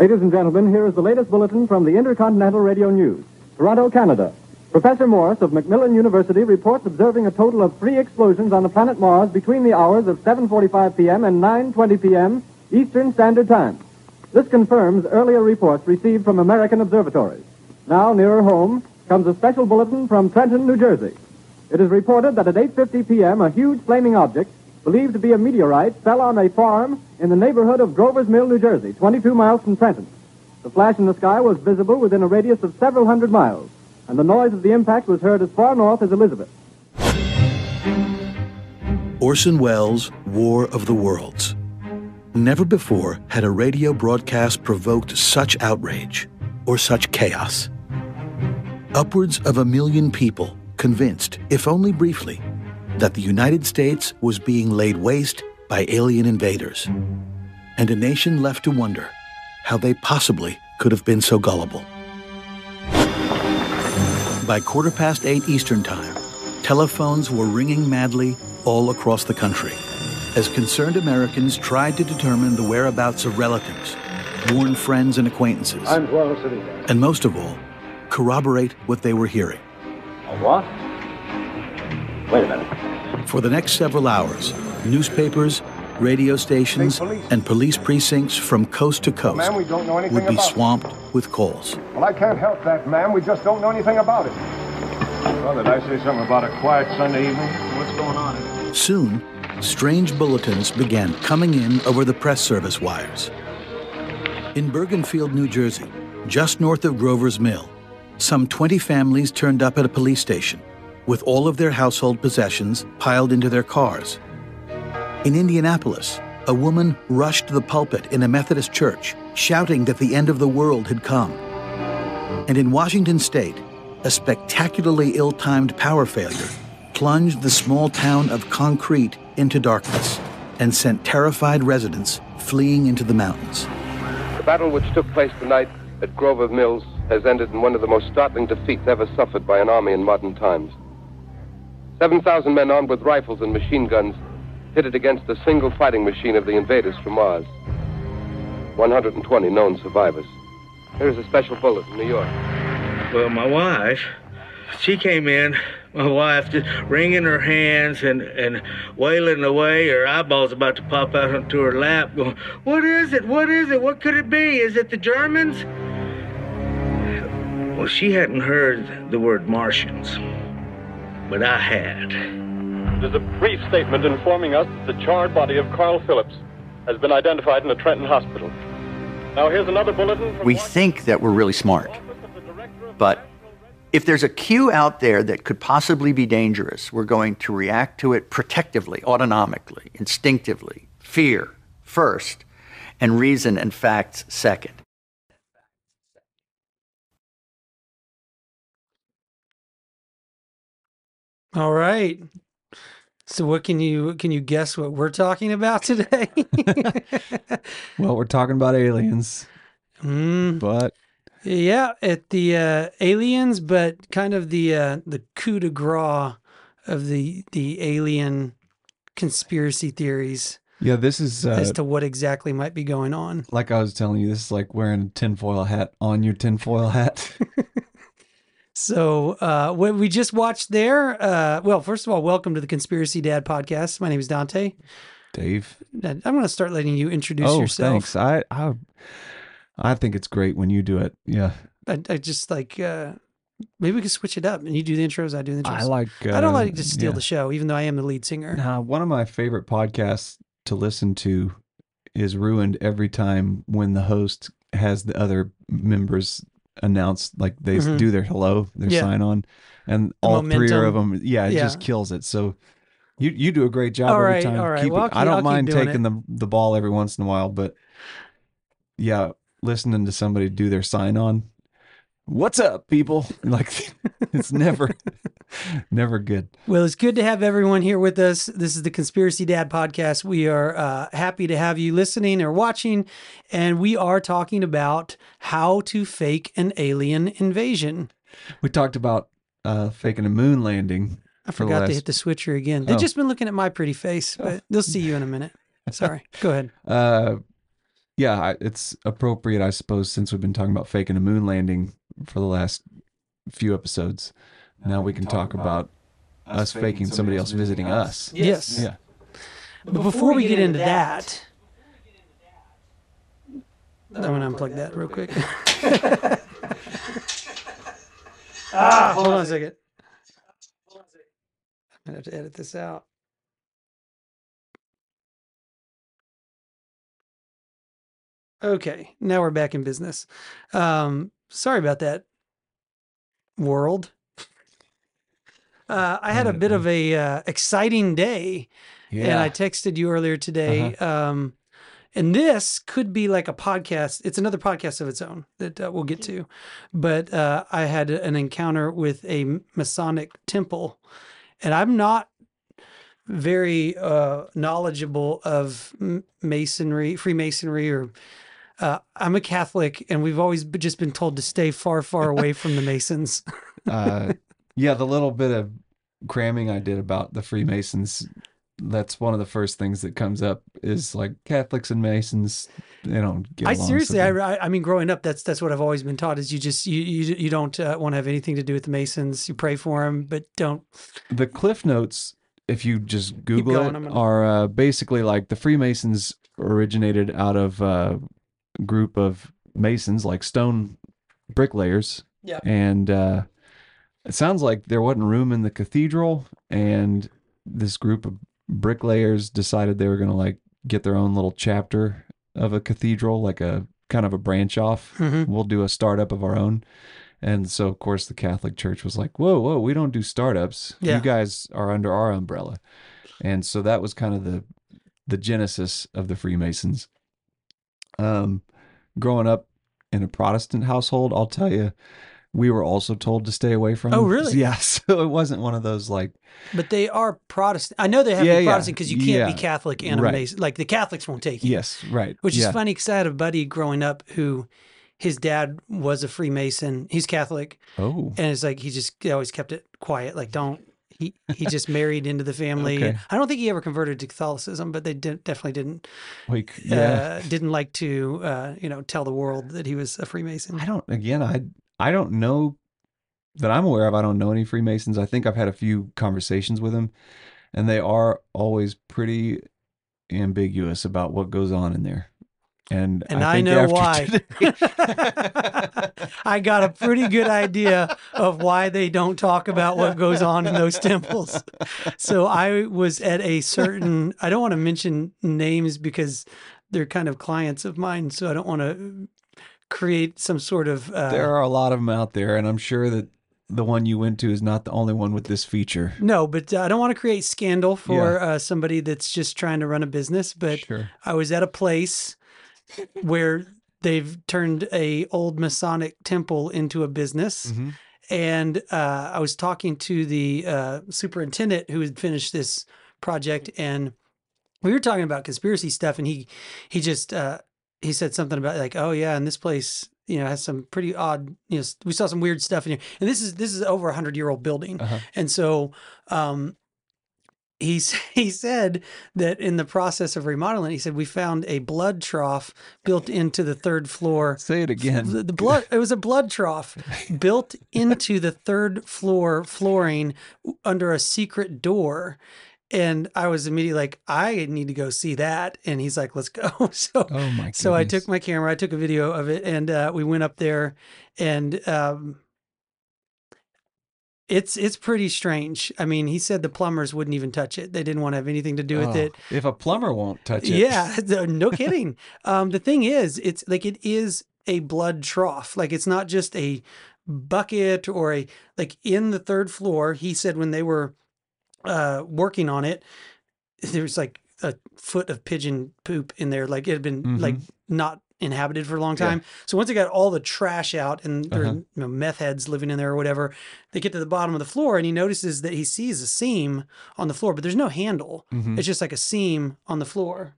Ladies and gentlemen, here is the latest bulletin from the Intercontinental Radio News. Toronto, Canada. Professor Morris of Macmillan University reports observing a total of three explosions on the planet Mars between the hours of 7.45 p.m. and 9.20 p.m. Eastern Standard Time. This confirms earlier reports received from American observatories. Now, nearer home, comes a special bulletin from Trenton, New Jersey. It is reported that at 8.50 p.m., a huge flaming object, believed to be a meteorite, fell on a farm in the neighborhood of Grover's Mill, New Jersey, 22 miles from Trenton. The flash in the sky was visible within a radius of several hundred miles, and the noise of the impact was heard as far north as Elizabeth. Orson Welles' War of the Worlds. Never before had a radio broadcast provoked such outrage or such chaos. Upwards of a million people convinced, if only briefly, that the United States was being laid waste by alien invaders, and a nation left to wonder how they possibly could have been so gullible. By quarter past eight Eastern Time, telephones were ringing madly all across the country as concerned Americans tried to determine the whereabouts of relatives, warn friends and acquaintances, and most of all, corroborate what they were hearing. A what? Wait a minute. For the next several hours, newspapers, radio stations, police. and police precincts from coast to coast Ma'am, we don't know would be about it. swamped with calls. Well, I can't help that, ma'am. We just don't know anything about it. Well, did I say something about a quiet Sunday evening? What's going on? Soon, strange bulletins began coming in over the press service wires. In Bergenfield, New Jersey, just north of Grover's Mill, some 20 families turned up at a police station with all of their household possessions piled into their cars. In Indianapolis, a woman rushed to the pulpit in a Methodist church, shouting that the end of the world had come. And in Washington state, a spectacularly ill timed power failure plunged the small town of Concrete into darkness and sent terrified residents fleeing into the mountains. The battle which took place tonight at Grover's Mill has ended in one of the most startling defeats ever suffered by an army in modern times. 7,000 men armed with rifles and machine guns pitted against the single fighting machine of the invaders from Mars. 120 known survivors. Here's a special bullet from New York. Well, my wife, she came in, my wife just wringing her hands and, and wailing away, her eyeballs about to pop out onto her lap, going, What is it? What is it? What could it be? Is it the Germans? Well, she hadn't heard the word Martians, but I had. There's a brief statement informing us that the charred body of Carl Phillips has been identified in a Trenton hospital. Now, here's another bulletin from We Washington. think that we're really smart, but if there's a cue out there that could possibly be dangerous, we're going to react to it protectively, autonomically, instinctively. Fear first, and reason and facts second. All right. So what can you can you guess what we're talking about today? Well, we're talking about aliens, mm, but yeah, at the uh, aliens, but kind of the uh, the coup de grace of the the alien conspiracy theories yeah, this is uh, as to what exactly might be going on. like I was telling you. This is like wearing a tinfoil hat on your tinfoil hat. So, uh, what we just watched there, uh, well, first of all, welcome to the Conspiracy Dad podcast. My name is Dante. Dave. I'm going to start letting you introduce oh, yourself. thanks. I, I I think it's great when you do it. Yeah, I, I just like, uh, maybe we could switch it up and you do the intros, I do the intros. I like. Uh, I don't like to steal yeah. the show, even though I am the lead singer. Nah, one of my favorite podcasts to listen to is ruined every time when the host has the other members announce like they Mhm. do their hello, their Yeah. sign on, and The all three of them. Yeah, it Yeah. just kills it. So you you do a great job All every right, time. all right. Keep Well, it- I'll keep- I'll don't keep mind taking the the ball every once in a while, but yeah, listening to somebody do their sign on. What's up, people? Like it's never never good. Well, it's good to have everyone here with us. This is the Conspiracy Dad podcast. We are uh, happy to have you listening or watching, and we are talking about how to fake an alien invasion. We talked about uh, faking a moon landing. I forgot to hit the switcher again. They've Oh. just been looking at my pretty face, but they'll see you in a minute. Sorry. Go ahead. Uh, yeah, it's appropriate, I suppose, since we've been talking about faking a moon landing for the last few episodes. Now we can talk about us faking somebody else visiting us. Yes. Yeah. But before we get into that, I'm going to unplug that real quick. ah, hold on a second. I'm going to have to edit this out. Okay, now we're back in business. Um, sorry about that, world. Uh, I had a bit of a uh, exciting day, and I texted you earlier today. Um, and this could be like a podcast. It's another podcast of its own that uh, we'll get to. But uh, I had an encounter with a Masonic temple, and I'm not very uh, knowledgeable of masonry, Freemasonry, or uh, I'm a Catholic, and we've always just been told to stay far, far away from the Masons. uh, yeah, the little bit of cramming I did about the Freemasons, that's one of the first things that comes up is like Catholics and Masons, they don't get I seriously, I. I I mean, growing up, that's that's what I've always been taught. Is you just you you, you don't uh, want to have anything to do with the Masons. You pray for them, but don't. the cliff notes if you just google going, it gonna- are uh, basically like the freemasons originated out of uh, group of masons like stone bricklayers Yeah. and uh, it sounds like there wasn't room in the cathedral and this group of bricklayers decided they were going to like get their own little chapter of a cathedral like a kind of a branch off Mhm. we'll do a startup of our own and so of course the catholic church was like whoa whoa we don't do startups Yeah. you guys are under our umbrella and so that was kind of the the genesis of the freemasons um growing up in a protestant household i'll tell you we were also told to stay away from Oh, really? yeah so it wasn't one of those like But they are Protestant. I know they have to be Protestant because you can't yeah. be Catholic and a Right. Mason. Like the Catholics won't take you. yes right Which yeah. is funny because I had a buddy growing up who his dad was a Freemason. He's Catholic. oh And it's like he just always kept it quiet. Like, don't. He, he just married into the family. Okay. I don't think he ever converted to Catholicism, but they did, definitely didn't like yeah uh, didn't like to uh, you know tell the world that he was a Freemason. I don't again I I don't know that I'm aware of I don't know any Freemasons. I think I've had a few conversations with them and they are always pretty ambiguous about what goes on in there. And And I, think know why. today- I got a pretty good idea of why they don't talk about what goes on in those temples. So I was at a certain, I don't want to mention names because they're kind of clients of mine. So I don't want to create some sort of. Uh, there are a lot of them out there and I'm sure that the one you went to is not the only one with this feature. no, but uh, I don't want to create scandal for uh, somebody that's just trying to run a business. But Sure. I was at a place where they've turned a old Masonic temple into a business. Mhm. And uh, I was talking to the uh, superintendent who had finished this project, and we were talking about conspiracy stuff, and he he just uh, he said something about like, oh yeah, and this place you know has some pretty odd you know we saw some weird stuff in here, and this is this is over a hundred year old building, Uh-huh. and so um, he he said that in the process of remodeling, he said we found a blood trough built into the third floor. Say it again. The, the blood it was a blood trough built into the third floor flooring under a secret door. And I was immediately like, I need to go see that. And he's like, let's go. So Oh my so I took my camera, I took a video of it, and uh, we went up there, and um, it's it's pretty strange. I mean, he said the plumbers wouldn't even touch it; they didn't want to have anything to do with Oh, it. If a plumber won't touch it. Yeah, no- kidding. Um, the thing is, it's like it is a blood trough. Like it's not just a bucket or a like in the third floor. He said when they were uh, working on it, there was like a foot of pigeon poop in there. Like it had been like not inhabited for a long Mm-hmm. Yeah. time. So once they got all the trash out and there Uh-huh. you know, meth heads living in there or whatever, they get to the bottom of the floor and he notices that he sees a seam on the floor, but there's no handle. Mhm. It's just like a seam on the floor.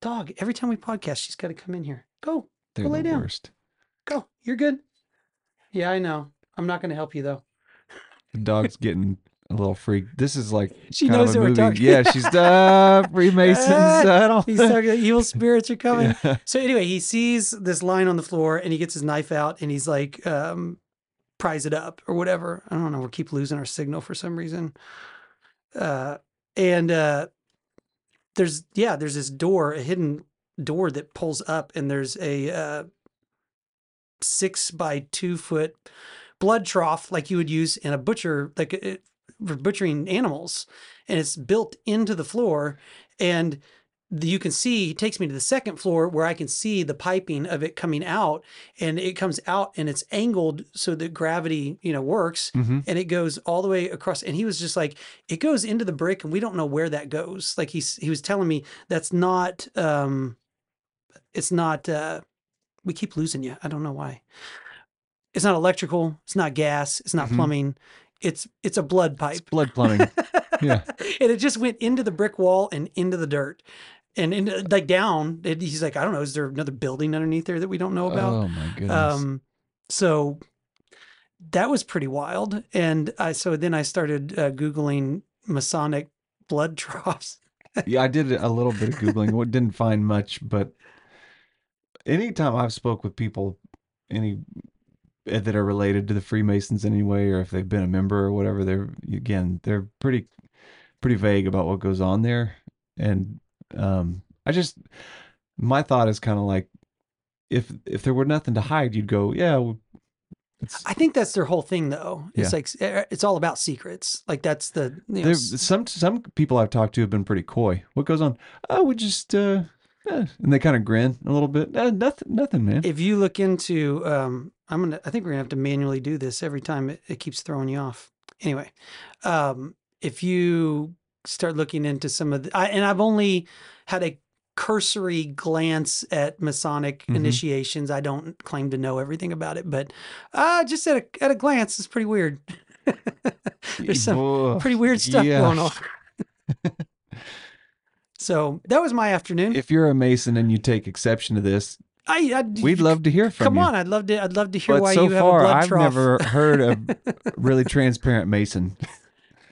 Dog, every time we podcast, she's got to come in here. Go, They're go lay the down. worst. Go. You're good. Yeah, I know. I'm not going to help you though. The dog's getting a little freak. This is like She kind knows of a we're movie. talking- Yeah, she's uh, Freemasons. I don't. He's talking evil spirits are coming. Yeah. So anyway, he sees this line on the floor and he gets his knife out and he's like, um, prise it up or whatever. I don't know. We keep losing our signal for some reason. Uh, and uh, there's yeah, there's this door, a hidden door that pulls up, and there's a uh, six by two foot blood trough like you would use in a butcher, like it, for butchering animals, and it's built into the floor, and the, you can see he takes me to the second floor where I can see the piping of it coming out, and it comes out and it's angled so that gravity you know works, Mhm. and it goes all the way across. And he was just like, it goes into the brick, and we don't know where that goes. Like he's he was telling me that's not um, it's not uh, we keep losing you. I don't know why. It's not electrical. It's not gas. It's not Mhm. plumbing. It's it's a blood pipe. Blood plumbing. Yeah. and it just went into the brick wall and into the dirt, and in, like down. It, he's like, I don't know. Is there another building underneath there that we don't know about? Oh my goodness. Um, so that was pretty wild. And I so then I started uh, googling Masonic blood troughs. yeah, I did a little bit of googling. What didn't find much, but anytime I've spoke with people, any that are related to the Freemasons anyway, or if they've been a member or whatever, they're again they're pretty pretty vague about what goes on there. And um, I just my thought is kind of like if if there were nothing to hide, you'd go, yeah. well, I think that's their whole thing, though. It's Yeah. like eh, it's all about secrets. Like that's the you know, there, some some people I've talked to have been pretty coy. What goes on? Oh, we just uh, eh," and they kind of grin a little bit. Eh, nothing, nothing, man. if you look into um i'm gonna i think we're gonna have to manually do this every time it, it keeps throwing you off anyway um if you start looking into some of the I, and i've only had a cursory glance at masonic Mhm. initiations i don't claim to know everything about it but uh just at a, at a glance it's pretty weird there's some Whoa. pretty weird stuff Yeah. going on so that was my afternoon If you're a Mason and you take exception to this, I, I we'd love to hear from come you. on i'd love to i'd love to hear but why so you have far, a blood I've trough never heard a really transparent Mason.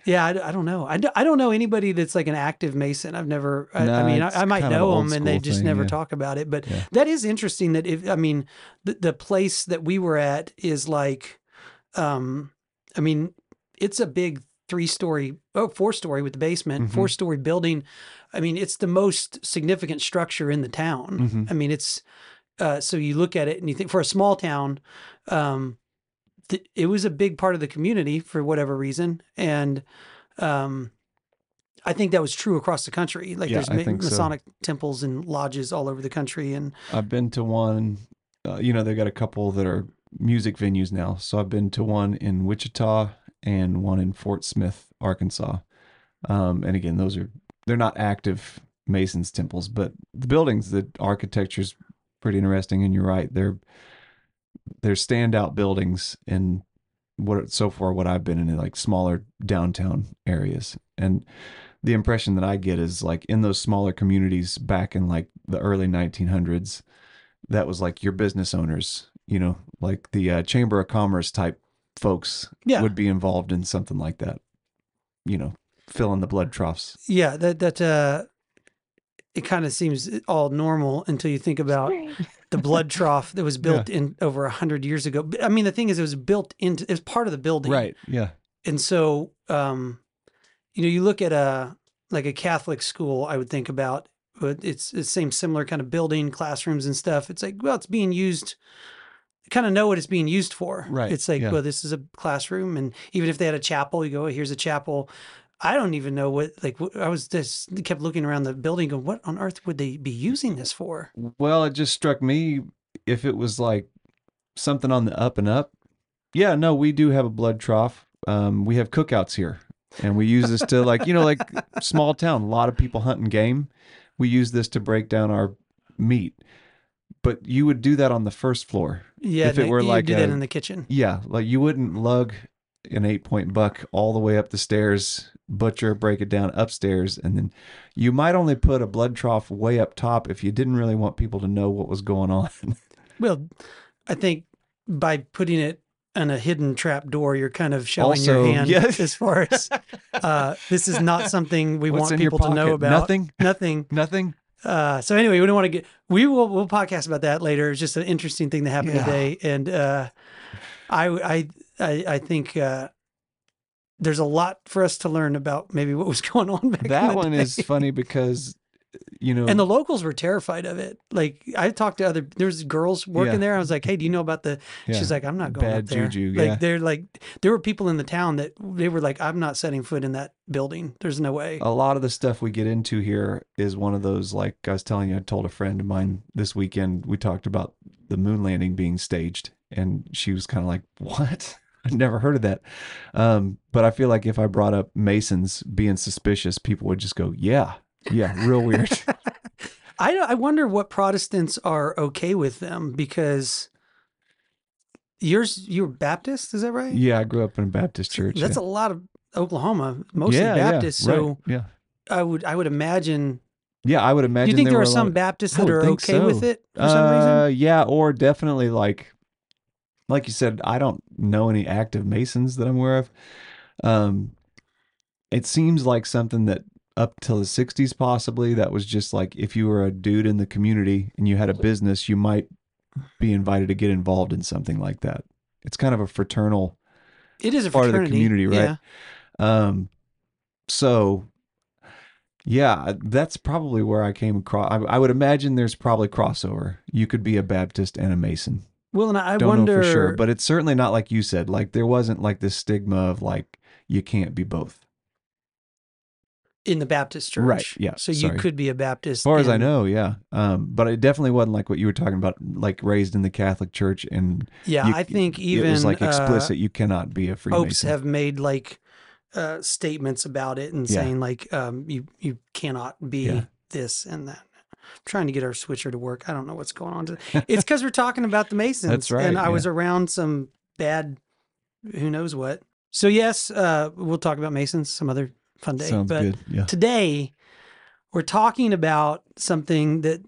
Yeah, I don't know. I, I don't know anybody that's like an active Mason. I've never. I, I mean, I, I might know them, and they just thing, never yeah. talk about it. But Yeah. that is interesting. That if I mean, the, the place that we were at is like, um, I mean, it's a big three story, oh, four story with the basement, Mhm. four story building. I mean, it's the most significant structure in the town. Mhm. I mean, it's uh, so you look at it and you think for a small town, um, th- it was a big part of the community for whatever reason, and um, I think that was true across the country. Like Yeah, there's ma- think so. Masonic temples and lodges all over the country, and I've been to one. Uh, you know, they've got a couple that are music venues now. So I've been to one in Wichita and one in Fort Smith, Arkansas. Um, and again, those are they're not active Masons temples, but the buildings, the architecture's pretty interesting. And you're right, they're they're standout buildings in what so far what I've been in like smaller downtown areas. And the impression that I get is like in those smaller communities back in like the early 1900s, that was like your business owners, you know, like the uh, Chamber of Commerce type folks Yeah. would be involved in something like that, you know, filling the blood troughs. yeah, that that uh, it kind of seems all normal until you think about the blood trough that was built in over a hundred years ago. I mean, the thing is, it was built into it's part of the building, Right. Yeah. and so um you know you look at a like a catholic school i would think about but it's the same similar kind of building classrooms and stuff it's like well it's being used kind of know what it's being used for Right, it's like yeah. well this is a classroom and even if they had a chapel you go "Oh, here's a chapel i don't even know what like i was just kept looking around the building going what on earth would they be using this for Well, it just struck me if it was like something on the up and up. Yeah, no, we do have a blood trough. Um, we have cookouts here, and we use this to like you know like small town, a lot of people hunting game. We use this to break down our meat. But you would do that on the first floor. yeah if it were you like do that in the kitchen Yeah, like you wouldn't lug an eight point buck all the way up the stairs, butcher, break it down upstairs, and then you might only put a blood trough way up top if you didn't really want people to know what was going on. Well, I think by putting it and a hidden trap door, you're kind of showing Also, your hand yeah. as far as uh, this is not something we What's want people to know about. Nothing? Nothing. Nothing. Uh, so anyway, we don't want to get. We will. We'll podcast about that later. It's just an interesting thing that happened Yeah. today, and uh, I, I, I, I think uh, there's a lot for us to learn about maybe what was going on back. That one is funny because, you know, And the locals were terrified of it. Like I talked to other, there's girls working Yeah. there. I was like, "Hey, do you know about the?" Yeah. She's like, "I'm not going Bad up there." juju, Like yeah. they're like, there were people in the town that they were like, "I'm not setting foot in that building. There's no way." a lot of the stuff we get into here is one of those like I was telling you I told a friend of mine this weekend we talked about the moon landing being staged and she was kind of like what I'd never heard of that um but I feel like if I brought up Masons being suspicious people would just go yeah yeah real weird I I wonder what Protestants are okay with them because yours you're Baptist, is that right? yeah I grew up in a Baptist church That's yeah. a lot of Oklahoma, mostly Yeah, yeah, Baptist. right, So yeah I would I would imagine. yeah I would imagine Do you think there there are some Baptists that are okay with it for some Uh, reason? Yeah, or definitely like, like you said, I don't know any active Masons that I'm aware of. Um, it seems like something that up till the '60s, possibly, that was just like if you were a dude in the community and you had a business, you might be invited to get involved in something like that. It's kind of a fraternal It is a part of the community, right? Yeah. Um, so yeah, that's probably where I came across. I, I would imagine there's probably crossover. You could be a Baptist and a Mason. Well, and I Don't wonder. know for sure, but it's certainly not like you said. Like there wasn't like this stigma of like you can't be both. in the Baptist church, Right, yeah, So you could be a Baptist. As far as I know, yeah. Um, but it definitely wasn't like what you were talking about, like raised in the Catholic Church and Yeah, you- I think it even was like uh, explicit. you cannot be a popes Freemason. have made like uh, statements about it and Yeah. saying like um, you you cannot be Yeah. this and that. I'm trying to get our switcher to work. I don't know what's going on. Today. It's because we're talking about the Masons. That's right, And I was around some bad, who knows what. So yes, uh, we'll talk about Masons some other fun day. Sounds but good. Yeah. today we're talking about something that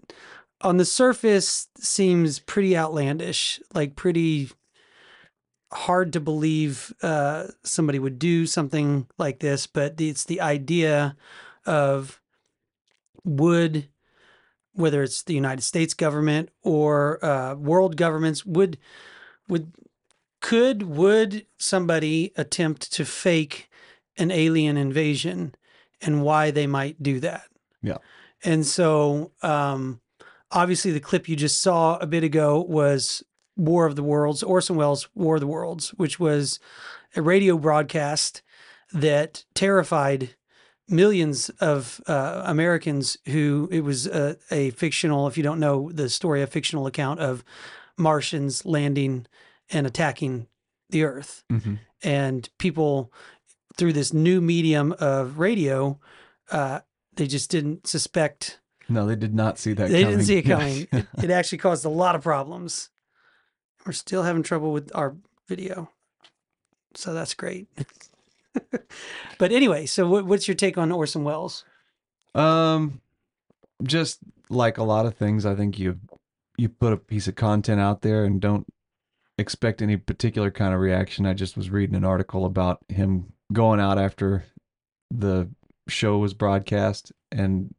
on the surface seems pretty outlandish, like pretty hard to believe uh, somebody would do something like this, but it's the idea of would whether it's the United States government or uh, world governments would would could would somebody attempt to fake an alien invasion and why they might do that Yeah. and so um, obviously the clip you just saw a bit ago was war of the worlds orson welles war of the worlds which was a radio broadcast that terrified millions of uh, Americans who it was a, a fictional, if you don't know the story, a fictional account of Martians landing and attacking the Earth. Mhm. And people, through this new medium of radio, uh, they just didn't suspect, No, they did not see that. they coming. didn't see it coming. it, it actually caused a lot of problems. We're still having trouble with our video. So that's great. but anyway, so what, what's your take on Orson Welles? Um, just like a lot of things, I think you you put a piece of content out there and don't expect any particular kind of reaction. I just was reading an article about him going out after the show was broadcast and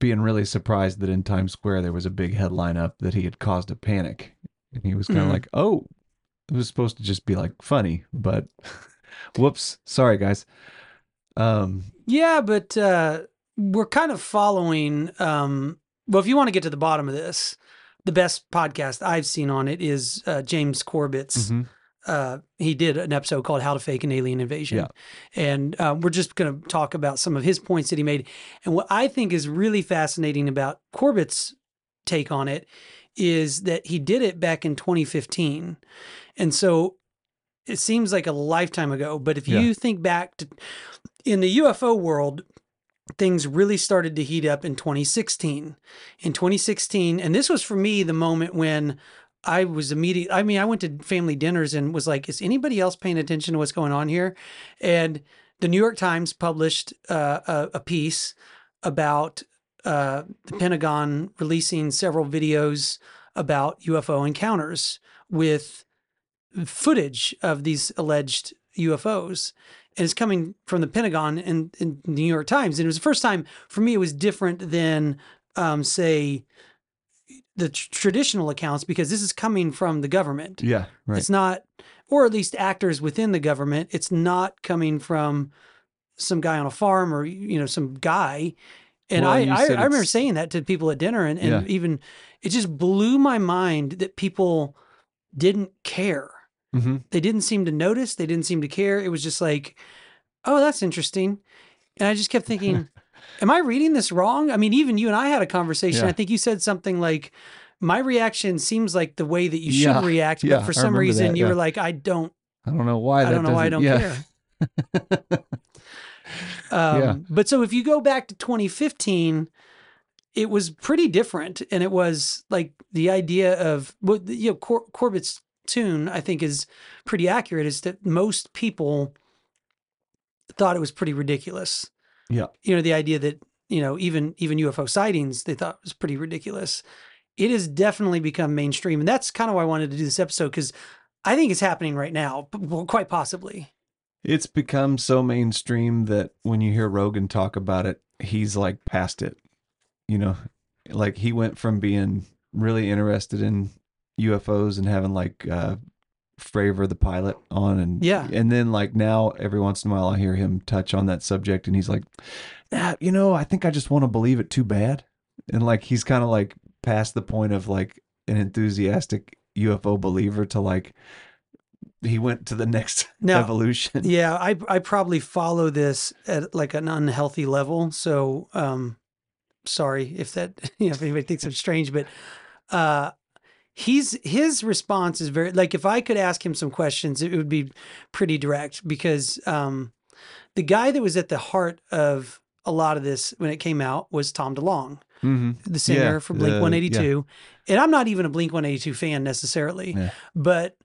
being really surprised that in Times Square there was a big headline up that he had caused a panic. And he was kind of Mhm. like, "Oh, it was supposed to just be like funny, but whoops, sorry guys." Um, Yeah, but uh, we're kind of following. Um, well, if you want to get to the bottom of this, the best podcast I've seen on it is uh, James Corbett's. mhm. Uh, he did an episode called "How to Fake an Alien Invasion," Yeah. and uh, we're just going to talk about some of his points that he made. And what I think is really fascinating about Corbett's take on it is that he did it back in 2015, and so it seems like a lifetime ago. But if Yeah. you think back to in the UFO world, things really started to heat up in 2016. In 2016, and this was for me the moment when I was immediate. I mean, I went to family dinners and was like, "Is anybody else paying attention to what's going on here?" And the New York Times published uh, a, a piece about uh, the Pentagon releasing several videos about UFO encounters with footage of these alleged UFOs. And it's coming from the Pentagon and, and the New York Times. And it was the first time for me, it was different than, um, say, the tr- traditional accounts because this is coming from the government. Yeah, right. It's not, or at least actors within the government. It's not coming from some guy on a farm or you know some guy. And Well, I, I, I remember saying that to people at dinner, and, and Yeah. even it just blew my mind that people didn't care. Mhm. They didn't seem to notice. They didn't seem to care. It was just like, oh, that's interesting. And I just kept thinking, am I reading this wrong? I mean, even you and I had a conversation. Yeah. I think you said something like, my reaction seems like the way that you should Yeah, react, yeah, but for some reason that, you were like, I don't, I don't know why. I don't know why I don't yeah. care. Um, Yeah. But so if you go back to 2015, it was pretty different, and it was like the idea of well, you know Cor- Corbett's tune. I think is pretty accurate. Is that most people thought it was pretty ridiculous. Yeah. You know the idea that you know even even UFO sightings they thought was pretty ridiculous. It has definitely become mainstream, and that's kind of why I wanted to do this episode because I think it's happening right now, quite possibly. It's become so mainstream that when you hear Rogan talk about it, he's like past it. You know, like he went from being really interested in UFOs and having like uh Fravor the pilot on and Yeah. and then like now every once in a while I hear him touch on that subject and he's like, ah, you know, I think I just want to believe it too bad. And like he's kind of like past the point of like an enthusiastic UFO believer to like he went to the next Now- evolution. Yeah, I I probably follow this at like an unhealthy level. So um sorry if that you know if anybody thinks I'm strange, but uh he's his response is very like if I could ask him some questions, it would be pretty direct because um the guy that was at the heart of a lot of this when it came out was Tom DeLonge, Mm-hmm. the singer Yeah, for Blink the- 182. And I'm not even a Blink 182 fan necessarily Yeah. but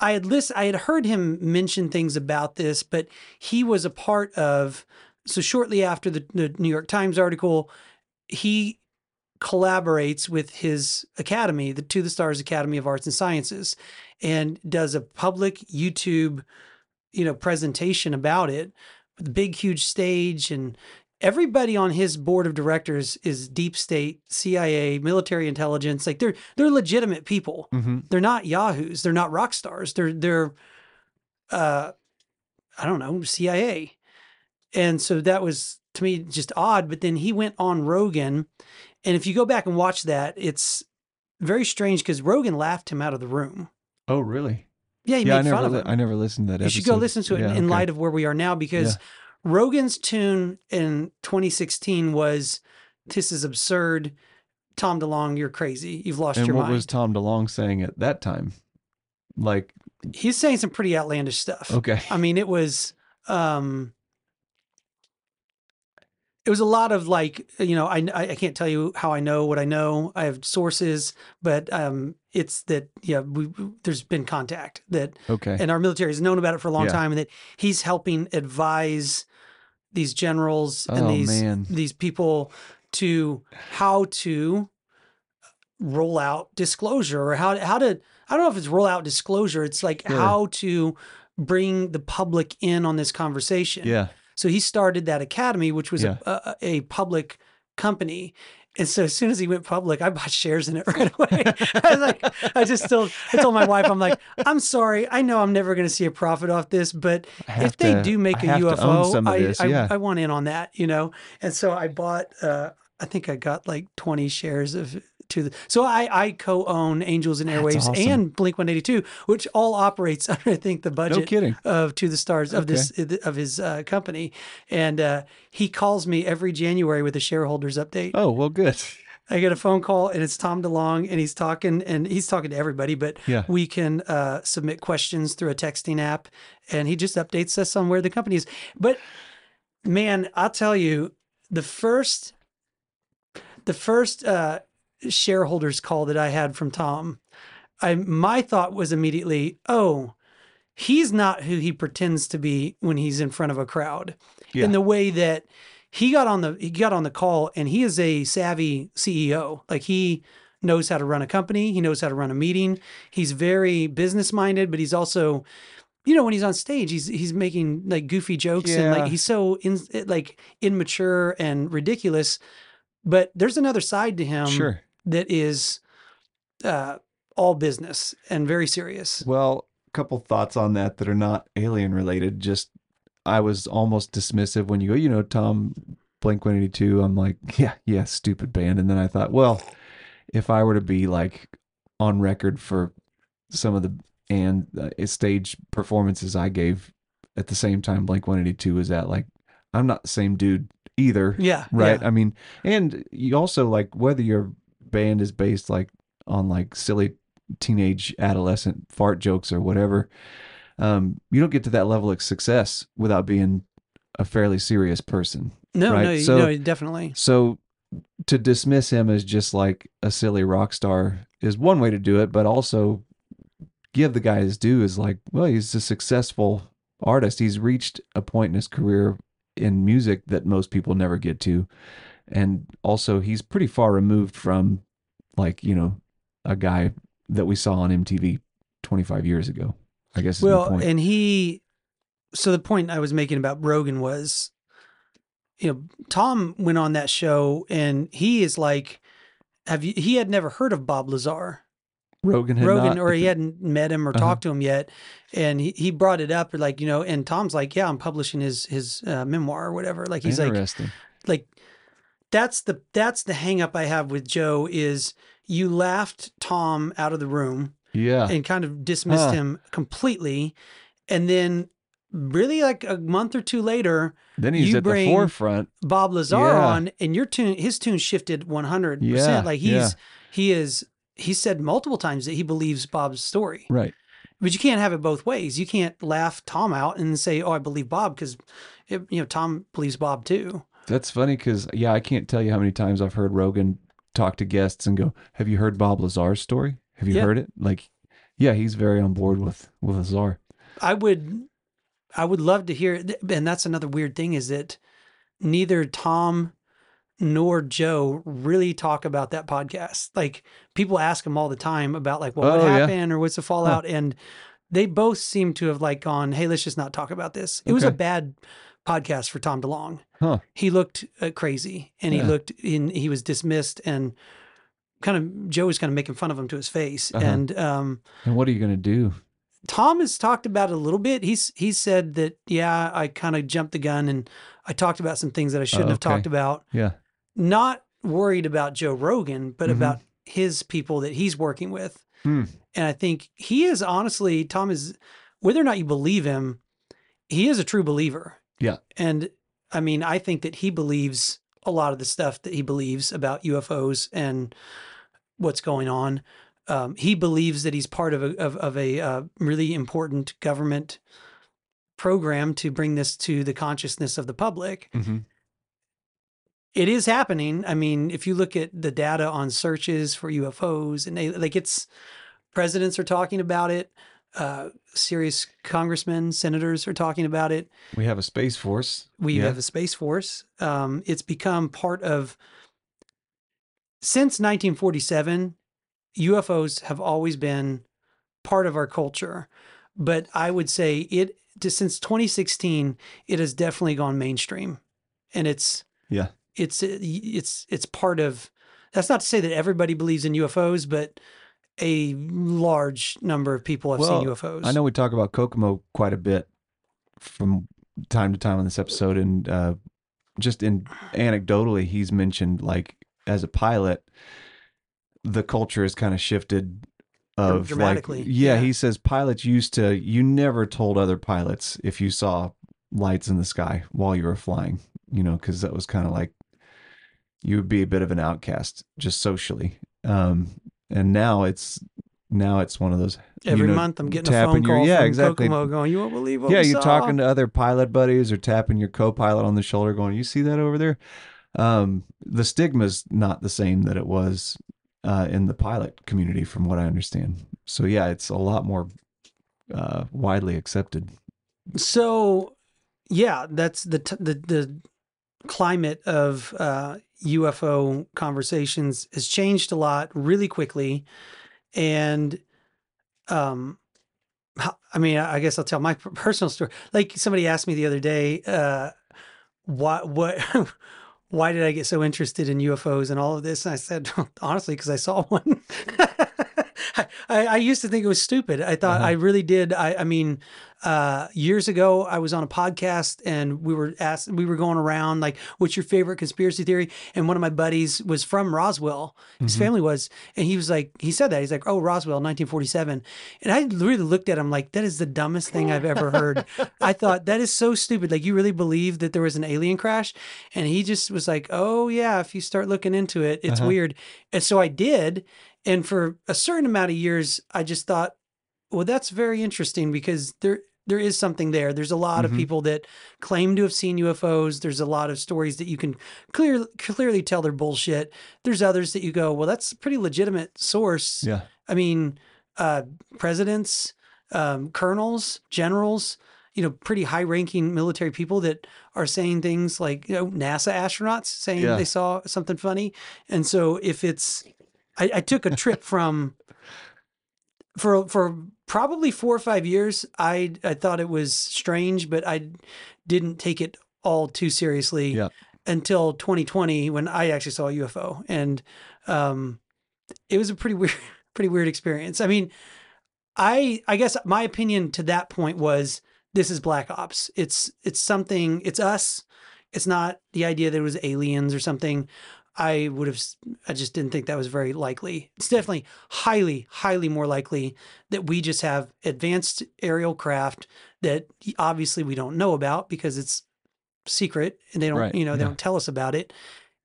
I had list I had heard him mention things about this, but he was a part of so shortly after the, the New York Times article, he collaborates with his academy, the To the Stars Academy of Arts and Sciences, and does a public YouTube, you know, presentation about it with a big, huge stage. And everybody on his board of directors is deep state, CIA, military intelligence. Like they're they're legitimate people. Mm-hmm. they're not yahoos. They're not rock stars. They're they're uh i don't know cia and so that was to me just odd. But then he went on rogan and if you go back and watch that it's very strange because rogan laughed him out of the room Oh, really? yeah he yeah, I made never, fun of li- him I never listened to that. Episode. You episode. should go listen to it Yeah, in okay. light of where we are now because rogan's tune in 2016 was this is absurd tom delonge you're crazy you've lost And your what mind was Tom DeLonge saying at that time? Like, he's saying some pretty outlandish stuff okay, I mean, it was um it was a lot of like, you know, I I can't tell you how I know what I know. I have sources, but um it's that yeah, we there's been contact that okay, and our military has known about it for a long Yeah. time and that he's helping advise these generals and Oh, these man. these people to how to roll out disclosure or how how to I don't know if it's roll out disclosure it's like Sure. how to bring the public in on this conversation yeah, so he started that academy which was Yeah. a, a, a public company and so as soon as he went public, I bought shares in it right away. I was like, I just still, I told my wife, I'm like, I'm sorry. I know I'm never going to see a profit off this, but if they to- do make I a have to own UFO, I, this, I. I want in on that, you know? And so I bought, uh, I think I got like 20 shares of to the, so I, I co-own Angels and Airwaves awesome. and Blink 182, which all operates under, I think, the budget kidding. of To the Stars of this, of his uh, company. And uh, he calls me every January with a shareholders update. Oh, well, good. I get a phone call and it's Tom DeLonge and he's talking and he's talking to everybody, but Yeah. we can uh, submit questions through a texting app and he just updates us on where the company is. But man, I'll tell you, the first the first uh, shareholders call that I had from Tom, I my thought was immediately, oh, he's not who he pretends to be when he's in front of a crowd. Yeah. In the way that he got on the he got on the call and he is a savvy CEO. Like he knows how to run a company. He knows how to run a meeting. He's very business minded, but he's also, you know, when he's on stage, he's he's making like goofy jokes and like he's so in like immature and ridiculous. But there's another side to him sure. That is uh, all business and very serious. Well, a couple thoughts on that that are not alien related. Just I was almost dismissive when you go, you know, Tom Blink 182. I'm like, yeah, yeah, stupid band. And then I thought, well, if I were to be like on record for some of the and uh, stage performances I gave at the same time Blink 182 was at, like, I'm not the same dude either. Yeah, Right. yeah. I mean, and you also like whether your band is based like on like silly teenage adolescent fart jokes or whatever, um, you don't get to that level of success without being a fairly serious person. No, right? no, So- no, definitely. So to dismiss him as just like a silly rock star is one way to do it, but also give the guy his due is like, well, he's a successful artist. He's reached a point in his career in music that most people never get to. And also he's pretty far removed from like, you know, a guy that we saw on MTV 25 years ago. I guess Well, and he, so the point I was making about Rogan was, you know, Tom went on that show and he is like, have you, he had never heard of Bob Lazar. Rogan had Rogan, not, or he hadn't met him or Uh-huh. talked to him yet, and he, he brought it up, like you know, and Tom's like, yeah, I'm publishing his his uh, memoir or whatever. Like he's like, like that's the that's the hang up I have with Joe is you laughed Tom out of the room yeah. and kind of dismissed Huh. him completely, and then really like a month or two later, then he's you at the forefront. Bob Lazar Yeah. on, and your tune his tune shifted 100. Yeah, percent Like he's yeah. he is he said multiple times that he believes Bob's story. Right. But you can't have it both ways. You can't laugh Tom out and say, "Oh, I believe Bob," because you know Tom believes Bob too. That's funny because yeah, I can't tell you how many times I've heard Rogan talk to guests and go, "Have you heard Bob Lazar's story? Have you Yeah. heard it?" Like, yeah, he's very on board with with Lazar. I would, I would love to hear. And that's another weird thing is that neither Tom nor Joe really talk about that podcast. Like people ask them all the time about like, well, what Oh, yeah. happened or what's the fallout, and they both seem to have like gone, hey, let's just not talk about this. It was a bad podcast for Tom DeLonge. Huh? he looked uh, crazy and he looked in he was dismissed and kind of joe was kind of making fun of him to his face Uh-huh. and um And what are you gonna do? tom has talked about it a little bit he's he said that yeah i kind of jumped the gun and i talked about some things that i shouldn't have okay. talked about Yeah. not worried about joe rogan but Mhm. about his people that he's working with Hmm. and i think he is honestly tom is whether or not you believe him he is a true believer Yeah. and I mean, I think that he believes a lot of the stuff that he believes about UFOs and what's going on. Um, he believes that he's part of a of, of a uh, really important government program to bring this to the consciousness of the public. Mm-hmm. It is happening. I mean, if you look at the data on searches for UFOs, and they, like it's presidents are talking about it, uh, serious congressmen, senators are talking about it. We have a space force. We Yeah. have a space force. Um, it's become part of since 1947. UFOs have always been part of our culture, but I would say it since 2016, it has definitely gone mainstream, and it's Yeah. it's it's it's part of. That's not to say that everybody believes in UFOs, but a large number of people have seen UFOs. I know we talk about Kokomo quite a bit from time to time on this episode, and uh, just in anecdotally, he's mentioned like as a pilot, the culture has kind of shifted. Of like, yeah, yeah. he says pilots used to. You never told other pilots if you saw lights in the sky while you were flying, you know, because that was kind of like you would be a bit of an outcast just socially. Um, and now it's now it's one of those you Every know, month, I'm getting a phone your- call yeah, from exactly. Kokomo going, "You won't believe what yeah, you're saw." talking to other pilot buddies or tapping your co-pilot on the shoulder, going, "You see that over there?" Um, the stigma's not the same that it was uh, in the pilot community, from what I understand. So yeah, it's a lot more uh, widely accepted. So, yeah, that's the t- the the climate of uh, UFO conversations has changed a lot really quickly. And, um, I mean, I guess I'll tell my personal story. Like somebody asked me the other day, uh, why, what, why did I get so interested in UFOs and all of this? And I said, honestly, because I saw one. I, I used to think it was stupid. I thought Uh-huh. I really did. I, I mean, uh, years ago, I was on a podcast and we were asked, we were going around like, "What's your favorite conspiracy theory?" And one of my buddies was from Roswell. His Mhm. family was, and he was like, he said that he's like, "Oh, Roswell, 1947," and I really looked at him like, "That is the dumbest thing I've ever heard." I thought that is so stupid. Like, you really believe that there was an alien crash? And he just was like, "Oh yeah, if you start looking into it, it's Uh-huh. weird." And so I did, and for a certain amount of years, I just thought, well, that's very interesting because there there is something there. There's a lot of Mhm. people that claim to have seen UFOs. There's a lot of stories that you can clear, clearly tell they're bullshit. There's others that you go, well, that's a pretty legitimate source. Yeah. I mean, uh, presidents, um, colonels, generals, you know, pretty high ranking military people that are saying things like, you know, NASA astronauts saying Yeah. they saw something funny. And so if it's, I, I took a trip from, for, for probably four or five years, I, I thought it was strange, but I didn't take it all too seriously Yeah. until 2020 when I actually saw a UFO. And, um, it was a pretty weird, pretty weird experience. I mean, I I guess my opinion to that point was this is Black Ops. It's it's something. It's us. It's not the idea that it was aliens or something. I would have. I just didn't think that was very likely. It's definitely highly, highly more likely that we just have advanced aerial craft that obviously we don't know about because it's secret and they don't. Right, You know, they yeah. don't tell us about it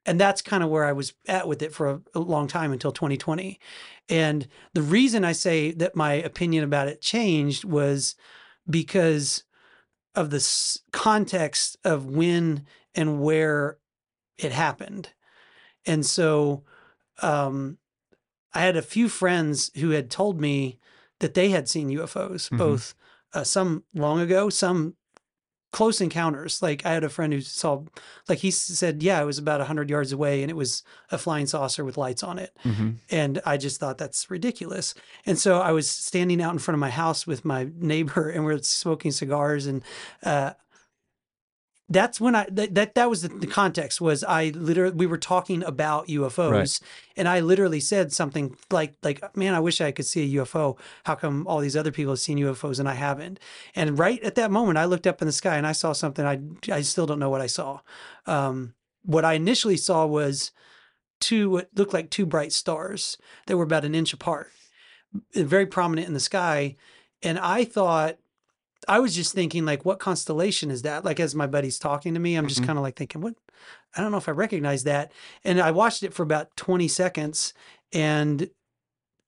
and that's kind of where I was at with it for a, a long time until 2020. And the reason I say that my opinion about it changed was because of the context of when and where it happened. And so um, I had a few friends who had told me that they had seen UFOs, Mhm. both uh, some long ago, some close encounters. Like I had a friend who saw, like he said, yeah, it was about 100 yards away and it was a flying saucer with lights on it. hmm And I just thought that's ridiculous. And so I was standing out in front of my house with my neighbor and we are smoking cigars. And uh, that's when I, that, that, that was the, the context was I literally, we were talking about UFOs and I literally said something like, like, man, I wish I could see a UFO. How come all these other people have seen UFOs and I haven't? And right at that moment, I looked up in the sky and I saw something. I, I still don't know what I saw. Um, what I initially saw was two what looked like two bright stars that were about an inch apart, very prominent in the sky. And I thought, I was just thinking, like, what constellation is that? Like, as my buddy's talking to me, I'm just Mhm. kind of like thinking, what? I don't know if I recognize that. And I watched it for about 20 seconds and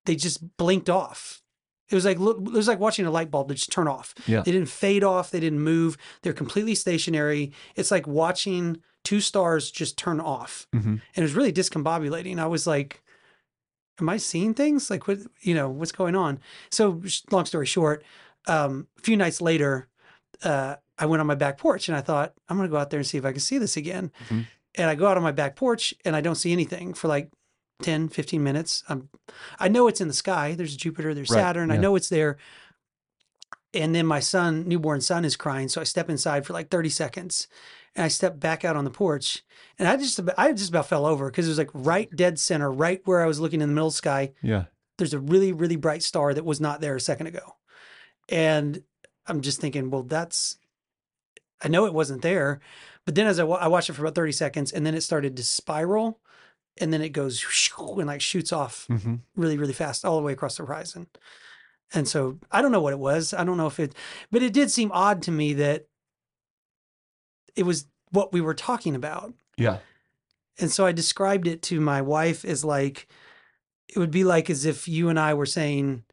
they just blinked off. It was like, look, it was like watching a light bulb just turn off. Yeah. They didn't fade off. They didn't move. They're completely stationary. It's like watching two stars just turn off hmm and it was really discombobulating. I was like, "Am I seeing things? Like, what? You know, what's going on?" So, long story short, um, a few nights later, uh, I went on my back porch and I thought, "I'm going to go out there and see if I can see this again." Mhm. And I go out on my back porch and I don't see anything for like 10, 15 minutes. I'm, I know it's in the sky. There's Jupiter. There's Right, Saturn. I know it's there. And then my son, newborn son, is crying. So I step inside for like 30 seconds and I step back out on the porch and I just about, I just about fell over because it was like right dead center, right where I was looking in the middle of the sky. Yeah. There's a really, really bright star that was not there a second ago. And I'm just thinking, well, that's, I know it wasn't there. But then as I, I watched it for about 30 seconds and then it started to spiral and then it goes and like shoots off hmm really, really fast all the way across the horizon. And so I don't know what it was. I don't know if it, but it did seem odd to me that it was what we were talking about. Yeah. And so I described it to my wife as like, it would be like as if you and I were saying,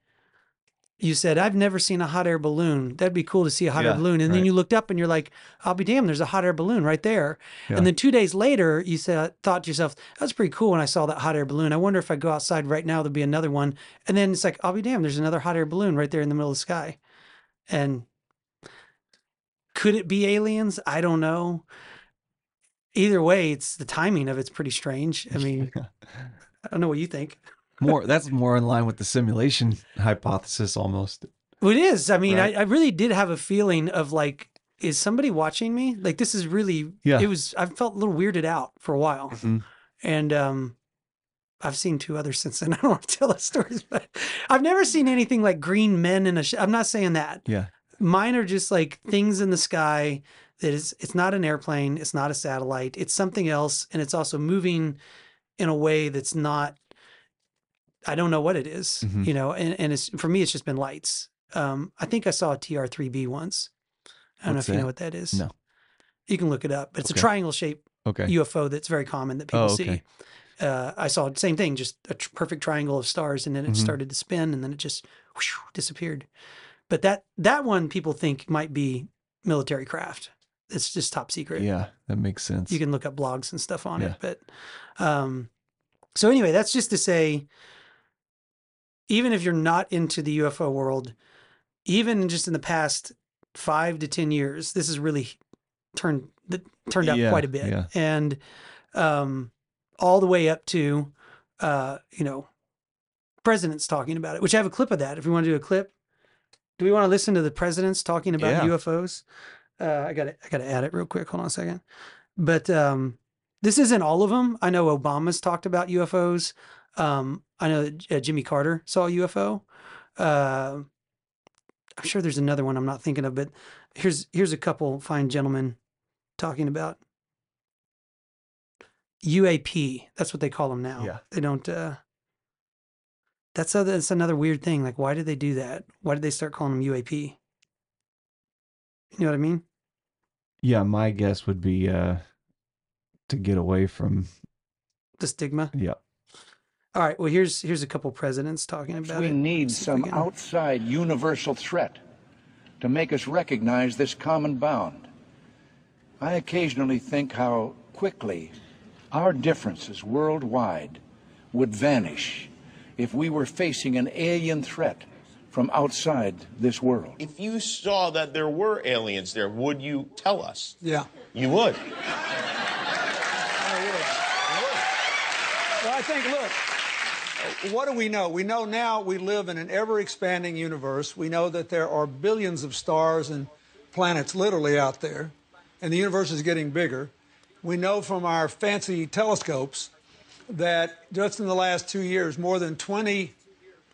you said, I've never seen a hot air balloon. That'd be cool to see a hot air balloon. And then you looked up and you're like, I'll be damned, there's a hot air balloon right there. Yeah. And then two days later, you said, thought to yourself, that's pretty cool when I saw that hot air balloon. I wonder if I go outside right now, there'll be another one. And then it's like, I'll be damned, there's another hot air balloon right there in the middle of the sky. And could it be aliens? I don't know. either way, it's the timing of it's pretty strange. I mean, I don't know what you think. More that's more in line with the simulation hypothesis almost. It is. I mean, Right. I, I really did have a feeling of like, is somebody watching me? Like, this is really, Yeah. it was, I felt a little weirded out for a while. Mhm. And, um, I've seen two others since then. I don't want to tell those stories, but I've never seen anything like green men in a. Sh- I'm not saying that. Yeah. Mine are just like things in the sky that is. It's not an airplane. It's not a satellite. It's something else, and it's also moving in a way that's not. I don't know what it is, Mhm. you know, and, and it's for me. It's just been lights. Um, I think I saw a TR3B once. I don't What's know if you know what that is. No. You can look it up, but it's Okay. a triangle shaped Okay. UFO that's very common that people Oh, see. Uh, I saw the same thing, just a tr- perfect triangle of stars, and then it Mhm. started to spin, and then it just whoosh, disappeared. But that that one people think might be military craft. It's just top secret. Yeah, that makes sense. You can look up blogs and stuff on Yeah. it. But um, so anyway, that's just to say, even if you're not into the UFO world, even just in the past five to ten years, this has really turned turned out Yeah, quite a bit, yeah. and um, all the way up to uh, you know presidents talking about it. Which I have a clip of that. If we want to do a clip, do we want to listen to the presidents talking about Yeah. UFOs? Uh, I got to I got to add it real quick. Hold on a second. But um, this isn't all of them. I know Obama's talked about UFOs. Um, I know that, uh, Jimmy Carter saw a UFO. Uh, I'm sure there's another one I'm not thinking of, but here's here's a couple fine gentlemen talking about UAP. That's what they call them now. Yeah. They don't. Uh, that's that's another weird thing. Like, why did they do that? Why did they start calling them UAP? You know what I mean? yeah, my guess would be uh to get away from The stigma. yeah. All right. Well, here's here's a couple presidents talking about we it. need See if we some outside universal threat to make us recognize this common bound. I occasionally think how quickly our differences worldwide would vanish if we were facing an alien threat from outside this world. If you saw that there were aliens there, would you tell us? Yeah. You would. I would. I would. Well, I think, look, what do we know? We know now we live in an ever expanding universe. We know that there are billions of stars and planets literally out there, and the universe is getting bigger. We know from our fancy telescopes that just in the last two years, more than 20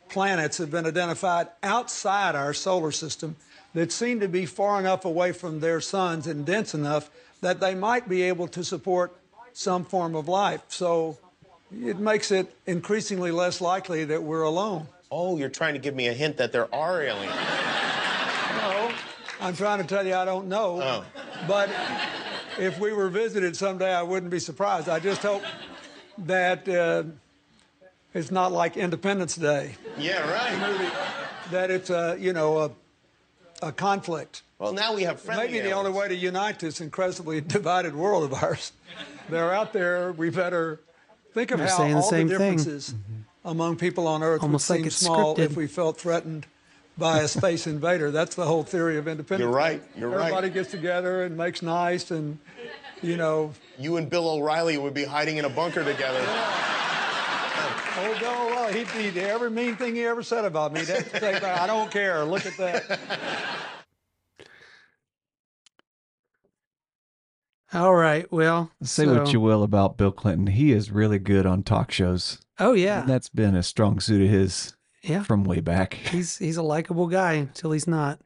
planets have been identified outside our solar system that seem to be far enough away from their suns and dense enough that they might be able to support some form of life. So it makes it increasingly less likely that we're alone. Oh, you're trying to give me a hint that there are aliens. No, I'm trying to tell you I don't know. Oh. But if we were visited someday, I wouldn't be surprised. I just hope that uh, it's not like Independence Day. Yeah, right. That it's a you know a, a conflict. Well, now we have friendly Maybe the only way to unite this incredibly divided world of ours. They're out there. We better think of They're how saying the all same the thing. differences mm-hmm. among people on Earth Almost would like seem it's small scripted. if we felt threatened by a space invader. That's the whole theory of independence. You're right, you're right. Everybody gets together and makes nice, and you know, You and Bill O'Reilly would be hiding in a bunker together. oh Bill O'Reilly, he, he every mean thing he ever said about me. That's. I don't care. Look at that. All right. Well, Say so- what you will about Bill Clinton, he is really good on talk shows. Oh yeah, And that's been a strong suit of his yeah. from way back. He's he's a likable guy until he's not.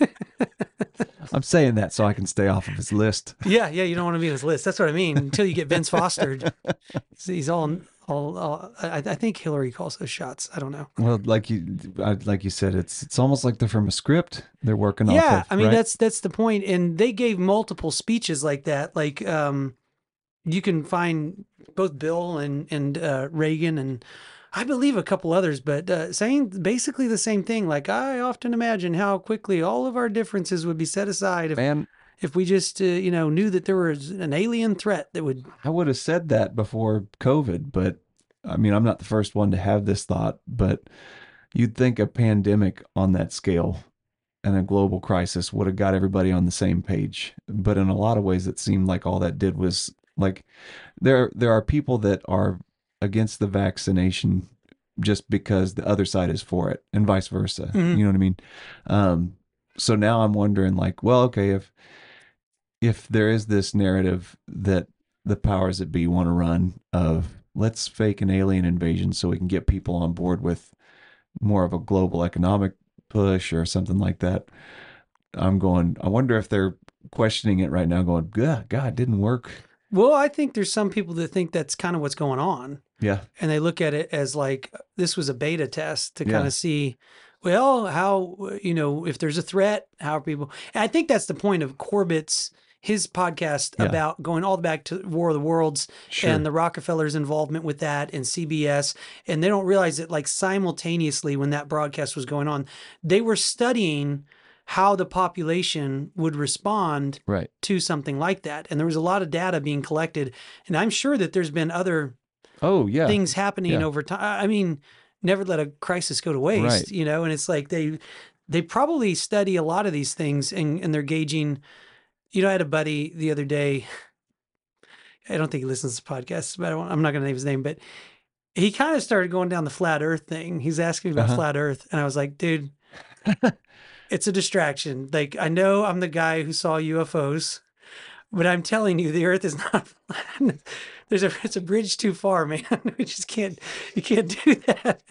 I'm saying that so I can stay off of his list. Yeah, yeah. You don't want to be on his list. That's what I mean. Until you get Vince Foster, he's, he's all all. all I, I think Hillary calls those shots. I don't know. Well, like you, I, like you said, it's it's almost like they're from a script. They're working off. yeah of, i mean right? that's that's the point. point and they gave multiple speeches like that like um you can find both bill and and uh reagan and i believe a couple others but uh, saying basically the same thing like i often imagine how quickly all of our differences would be set aside if Man, if we just uh, you know knew that there was an alien threat that would I would have said that before COVID, but I mean, I'm not the first one to have this thought, but you'd think a pandemic on that scale and a global crisis would have got everybody on the same page. But in a lot of ways, it seemed like all that did was Like there there are people that are against the vaccination just because the other side is for it and vice versa. Mhm. You know what I mean? Um so now I'm wondering like, well, okay, if if there is this narrative that the powers that be want to run of let's fake an alien invasion so we can get people on board with more of a global economic push or something like that. I'm going, I wonder if they're questioning it right now, going, God, God, didn't work. Well, I think there's some people that think that's kind of what's going on. Yeah. and they look at it as like this was a beta test to Yeah. kind of see well how you know if there's a threat how are people and i think that's the point of corbett's his podcast Yeah. about going all the back to war of the worlds Sure. and the rockefellers involvement with that and cbs and they don't realize that like simultaneously when that broadcast was going on they were studying how the population would respond Right. to something like that and there was a lot of data being collected and i'm sure that there's been other Oh, yeah. things happening Yeah. over time. I mean, never let a crisis go to waste, Right. you know, and it's like they they probably study a lot of these things and, and they're gauging you know, I had a buddy the other day. I don't think he listens to podcasts, but I I'm not going to name his name, but he kind of started going down the flat earth thing. He's asking about Uh-huh. flat earth. And I was like, dude, it's a distraction. Like, I know I'm the guy who saw UFOs, but I'm telling you, the earth is not flat. There's a, it's a bridge too far, man. we just can't, you can't do that.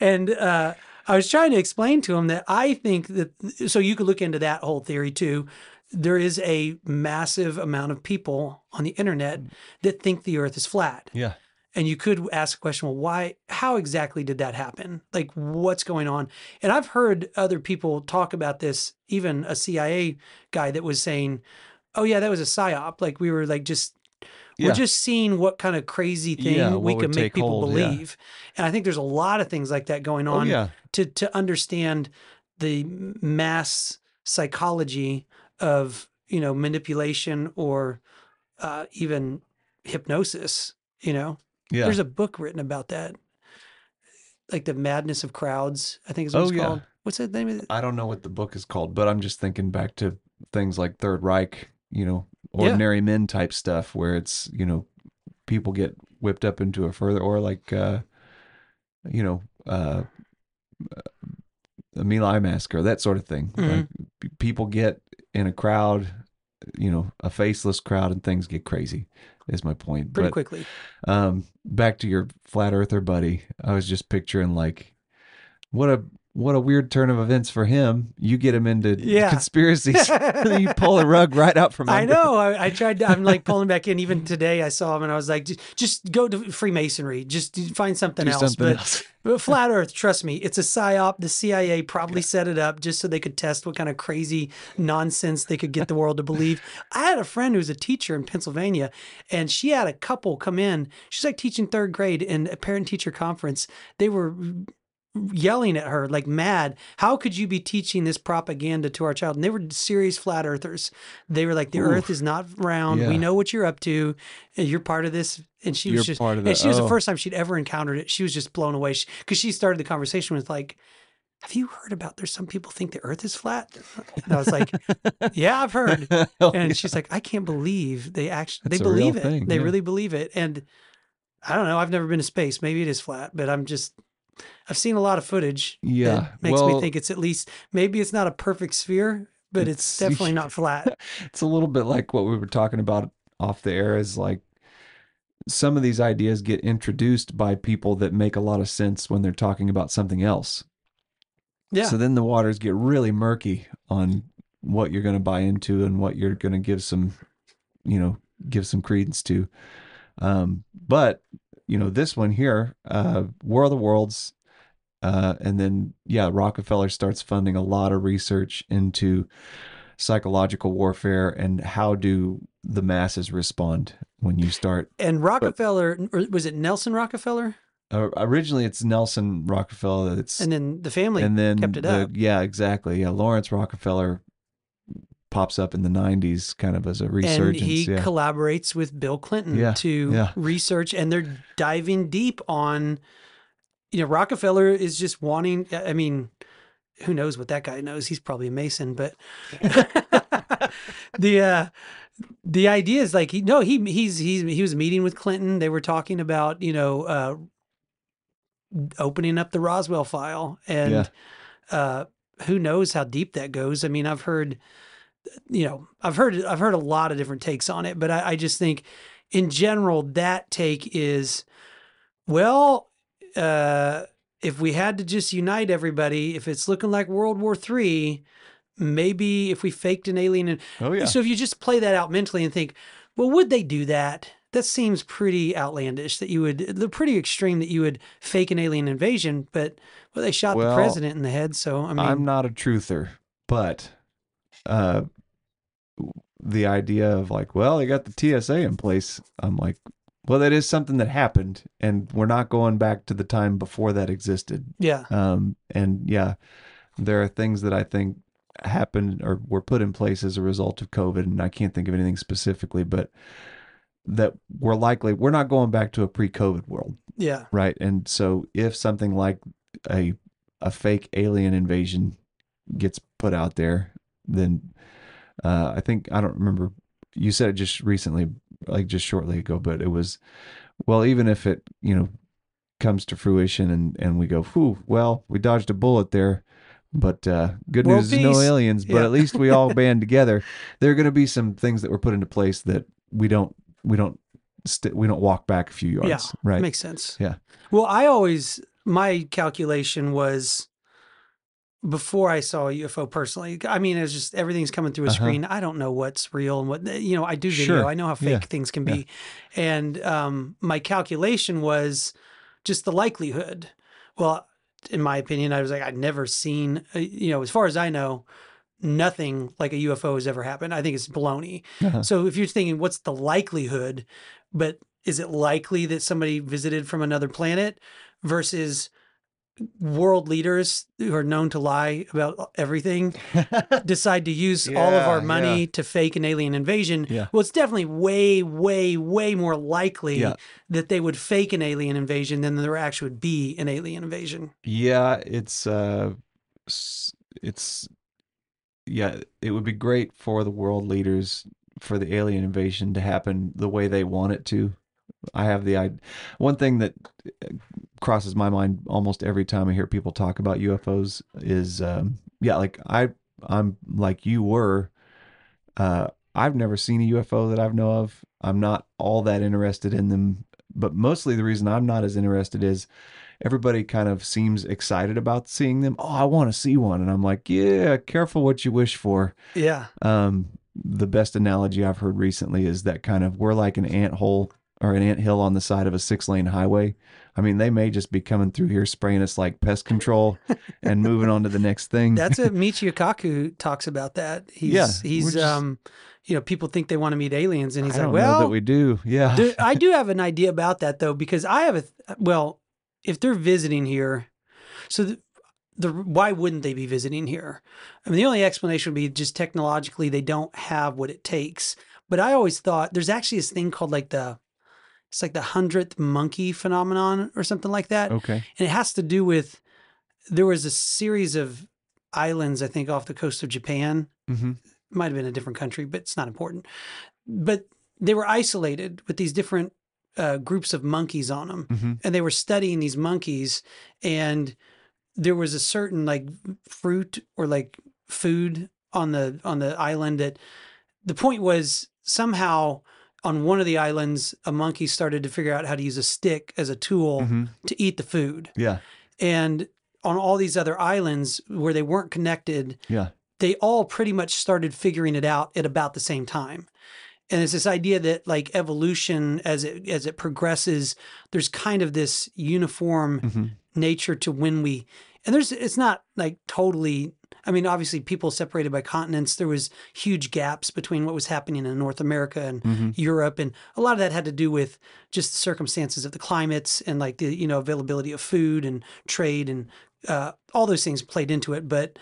and, uh, I was trying to explain to him that I think that, so you could look into that whole theory too. There is a massive amount of people on the internet that think the earth is flat. Yeah. And you could ask a question, well, why, how exactly did that happen? Like, what's going on? And I've heard other people talk about this, even a CIA guy that was saying, oh, yeah, that was a psyop. Like, we were like just, Yeah. we're just seeing what kind of crazy thing Yeah, we can make people hold, yeah. believe. And I think there's a lot of things like that going Oh, on yeah. to, to understand the mass psychology of, you know, manipulation or uh, even hypnosis, you know? Yeah. There's a book written about that. Like the madness of crowds, I think is what Oh, it's yeah. called. What's that name of it? I don't know what the book is called, but I'm just thinking back to things like Third Reich, you know, Yeah. ordinary men type stuff where it's, you know, people get whipped up into a further or like uh you know, uh the My Lai massacre, that sort of thing. Mhm. Like p- people get in a crowd, you know, a faceless crowd and things get crazy. Is my point. Pretty But, quickly. Um back to your flat earther buddy. I was just picturing like what a what a weird turn of events for him. You get him into Yeah. conspiracies. you pull the rug right out from I know. I, I tried. To, I'm like pulling back in. Even today, I saw him and I was like, just, go to Freemasonry. Just find something Do else. something but, else. but flat Earth, trust me, it's a psyop. The CIA probably set it up just so they could test what kind of crazy nonsense they could get the world to believe. I had a friend who's a teacher in Pennsylvania, and she had a couple come in. She's like teaching third grade in a parent teacher conference. They were yelling at her like mad. How could you be teaching this propaganda to our child? And they were serious flat earthers. They were like, the Oof. earth is not round. Yeah. We know what you're up to. You're part of this. And she was You're just, part of and she was the oh. first time she'd ever encountered it. She was just blown away because she started the conversation with like, have you heard about there's some people think the earth is flat? And I was like, yeah, I've heard. Hell oh, and yeah. she's like, I can't believe they actually, That's they believe it. thing, they yeah. really believe it. And I don't know. I've never been to space. Maybe it is flat, but I'm just, I've seen a lot of footage. that Yeah, makes me think it's at least, maybe it's not a perfect sphere, but it's, It's- definitely not flat. it's a little bit like what we were talking about off the air is like some of these ideas get introduced by people that make a lot of sense when they're talking about something else. Yeah. So then the waters get really murky on what you're going to buy into and what you're going to give some, you know, give some credence to. Um, but you know, this one here, uh, War of the Worlds, uh, and then yeah, Rockefeller starts funding a lot of research into psychological warfare and how do the masses respond when you start. And Rockefeller, or was it Nelson Rockefeller? Uh, originally, it's Nelson Rockefeller. That's And then the family and then kept it the, up. Yeah, exactly. Yeah, Laurance Rockefeller pops up in the '90s, kind of as a And resurgence. he yeah. collaborates with Bill Clinton Yeah, to yeah. research, and they're diving deep on. You know, Rockefeller is just wanting. I mean, who knows what that guy knows? He's probably a Mason, but the uh, the idea is like he no he he's he's he was meeting with Clinton. They were talking about you know uh, opening up the Roswell file, and uh, who knows how deep that goes. I mean, I've heard you know I've heard I've heard a lot of different takes on it, but I, I just think in general that take is well. Uh, if we had to just unite everybody, if it's looking like World War Three, maybe if we faked an alien and Oh, yeah. so if you just play that out mentally and think, well, would they do that? That seems pretty outlandish that you would, the pretty extreme that you would fake an alien invasion, but well, they shot the president in the head. So, I mean, I'm not a truther, but uh, the idea of like, well, they got the TSA in place. I'm like, well, that is something that happened, and we're not going back to the time before that existed. Yeah. Um, and yeah, there are things that I think happened or were put in place as a result of COVID, and I can't think of anything specifically, but that we're likely we're not going back to a pre-COVID world yeah. right and so if something like a a fake alien invasion gets put out there then uh i think i don't remember you said it just recently like just shortly ago but it was well even if it you know comes to fruition and and we go whew well we dodged a bullet there but uh good World news is no aliens but Yeah. at least we all band together there are going to be some things that were put into place that we don't we don't st- we don't walk back a few yards Yeah. right Makes sense. yeah Well, I always, my calculation was before I saw a UFO personally. I mean, it's just everything's coming through a Uh-huh. screen. I don't know what's real and what, you know, I do video. Sure. I know how fake Yeah. things can Yeah. be. And um, my calculation was just the likelihood. Well, in my opinion, I was like, I'd never seen, uh, you know, as far as I know, nothing like a UFO has ever happened. I think it's baloney. Uh-huh. So if you're thinking, what's the likelihood? But is it likely that somebody visited from another planet versus world leaders who are known to lie about everything decide to use all of our money yeah. to fake an alien invasion? Yeah. Well, it's definitely way, way, way more likely Yeah. that they would fake an alien invasion than there actually would be an alien invasion. Yeah, it's uh it's yeah, it would be great for the world leaders for the alien invasion to happen the way they want it to. I have the I one thing that uh, crosses my mind almost every time I hear people talk about UFOs is um yeah, like I I'm like you were uh I've never seen a UFO that I've know of. I'm not all that interested in them, but mostly the reason I'm not as interested is everybody kind of seems excited about seeing them. Oh, I want to see one. And I'm like, yeah, careful what you wish for. Yeah. Um, the best analogy I've heard recently is that kind of we're like an ant hole or an ant hill on the side of a six lane highway. I mean, they may just be coming through here spraying us like pest control and moving on to the next thing. That's what Michio Kaku talks about that. He's Yeah, he's just- um you know, people think they want to meet aliens and he's I like, well, know that we do. Yeah. do- I do have an idea about that though, because I have a well, if they're visiting here, so the, the why wouldn't they be visiting here? I mean, the only explanation would be just technologically they don't have what it takes. But I always thought there's actually this thing called like the it's like the hundredth monkey phenomenon or something like that. Okay. And it has to do with there was a series of islands, I think, off the coast of Japan. Mm-hmm. Might have been a different country, but it's not important. But they were isolated with these different uh, groups of monkeys on them, Mm-hmm. and they were studying these monkeys, and there was a certain like fruit or like food on the on the island that the point was somehow on one of the islands a monkey started to figure out how to use a stick as a tool Mm-hmm. to eat the food Yeah. and on all these other islands where they weren't connected Yeah. they all pretty much started figuring it out at about the same time and it's this idea that like evolution as it as it progresses there's kind of this uniform Mm-hmm. nature to when we and there's it's not like totally I mean obviously people separated by continents there was huge gaps between what was happening in North America and Mhm. Europe and a lot of that had to do with just the circumstances of the climates and like the you know availability of food and trade and uh, all those things played into it but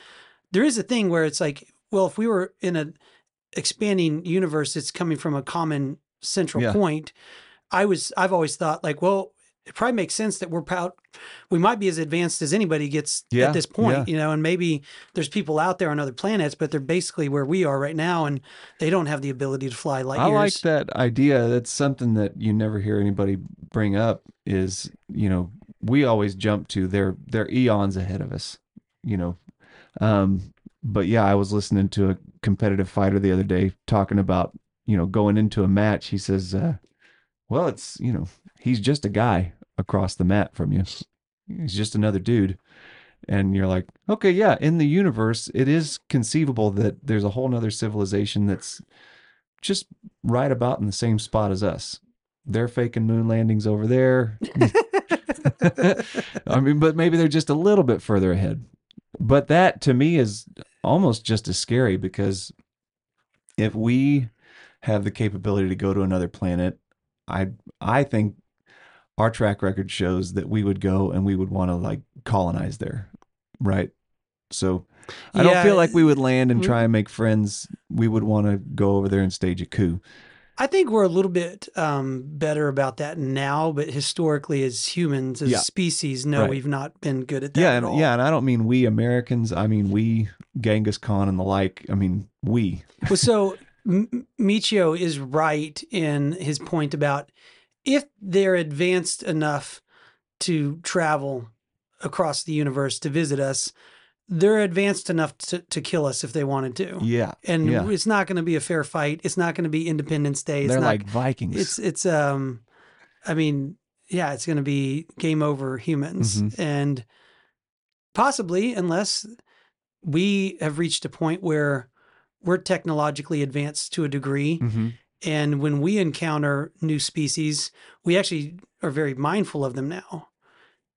there is a thing where it's like well if we were in a expanding universe that's coming from a common central Yeah. point i was i've always thought like well it probably makes sense that we're proud. We might be as advanced as anybody gets Yeah, at this point, yeah. you know, and maybe there's people out there on other planets, but they're basically where we are right now, and they don't have the ability to fly light I years. like that idea. That's something that you never hear anybody bring up. Is you know we always jump to they're they're eons ahead of us. You know, um, but yeah, I was listening to a competitive fighter the other day talking about you know going into a match. He says, uh, "Well, it's you know he's just a guy across the mat from you. Hmm. He's just another dude." And you're like, okay, yeah, in the universe, it is conceivable that there's a whole nother civilization that's just right about in the same spot as us. They're faking moon landings over there. I mean, but maybe they're just a little bit further ahead. But that to me is almost just as scary because if we have the capability to go to another planet, I I think our track record shows that we would go and we would want to like colonize there, right? So I don't feel like we would land and try and make friends. We would want to go over there and stage a coup. I think we're a little bit um, better about that now, but historically, as humans, as Yeah. species, no, Right. we've not been good at that. yeah, at and all. yeah, and I don't mean we Americans. I mean we Genghis Khan and the like. I mean we. well, so M- Michio is right in his point about if they're advanced enough to travel across the universe to visit us, they're advanced enough to, to kill us if they wanted to. Yeah, And yeah. it's not going to be a fair fight. It's not going to be Independence Day. It's They're not, like Vikings. It's it's um, I mean, yeah, it's going to be game over humans, Mhm. and possibly unless we have reached a point where we're technologically advanced to a degree, Mhm. And when we encounter new species, we actually are very mindful of them now,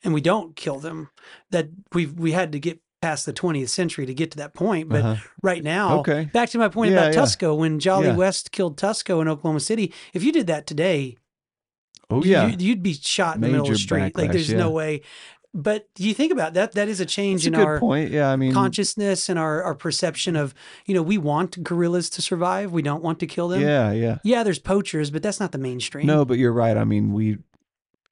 and we don't kill them. That we we had to get past the 20th century to get to that point, but Uh-huh. right now, Okay. back to my point Yeah, about yeah. Tusko when Jolly Yeah. West killed Tusko in Oklahoma City. If you did that today, Oh you- yeah. you'd be shot in the middle of the Major street. like backlash, there's no way. But you think about that? That is a change a in good our point. Yeah, I mean consciousness and our, our perception of, you know, we want gorillas to survive. We don't want to kill them. Yeah, yeah. Yeah, there's poachers, but that's not the mainstream. No, but you're right. I mean, we,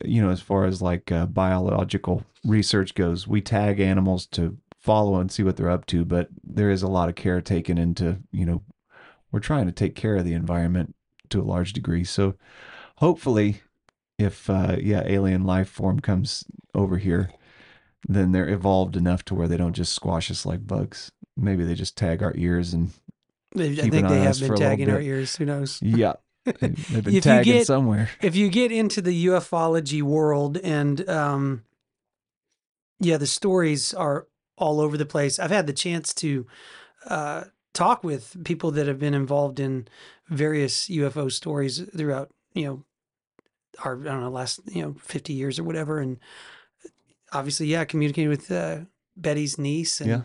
you know, as far as like uh, biological research goes, we tag animals to follow and see what they're up to, but there is a lot of care taken into, you know, we're trying to take care of the environment to a large degree. So hopefully, if, uh, yeah, alien life form comes over here, then they're evolved enough to where they don't just squash us like bugs. Maybe they just tag our ears and They- I think they have been for a little tagging our ears. Who knows? Yeah. They've been If you tagging get- somewhere. if you get into the ufology world and um yeah the stories are all over the place i've had the chance to uh talk with people that have been involved in various ufo stories throughout you know our i don't know last you know 50 years or whatever and obviously yeah communicating with uh betty's niece and Yeah.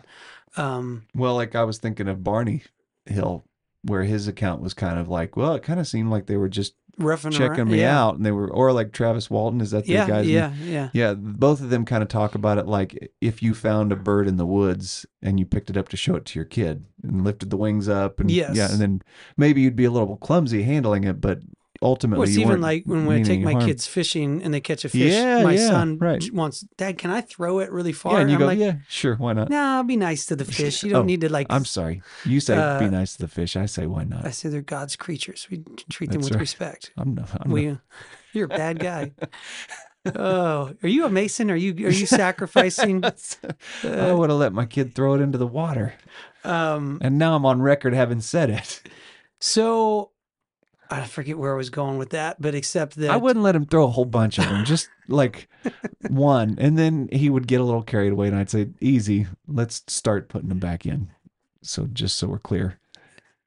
um Well, like I was thinking of Barney Hill, where his account was kind of like, well, it kind of seemed like they were just Roughing checking around- me yeah. out, and they were, or like Travis Walton, is that the Yeah, guy's yeah, name? yeah. yeah. Both of them kind of talk about it like if you found a bird in the woods and you picked it up to show it to your kid and lifted the wings up, and Yes. yeah, and then maybe you'd be a little clumsy handling it, but ultimately, Well, it's even like when I take my harm. kids fishing and they catch a fish. Yeah, my yeah, son right. wants, Dad, can I throw it really far? Yeah, and you I'm go, like, yeah, sure, why not? Nah, be nice to the fish. You don't Oh, need to like. I'm sorry. You say uh, be nice to the fish. I say why not? I say they're God's creatures. We treat them That's with right. respect. I'm not. I'm we, not- you're a bad guy. oh, are you a mason? Are you are you sacrificing? I would have let my kid throw it into the water. Um, And now I'm on record having said it. so I forget where I was going with that, but except that I wouldn't let him throw a whole bunch of them, just like one. And then he would get a little carried away, and I'd say, Easy, let's start putting them back in. So just so we're clear.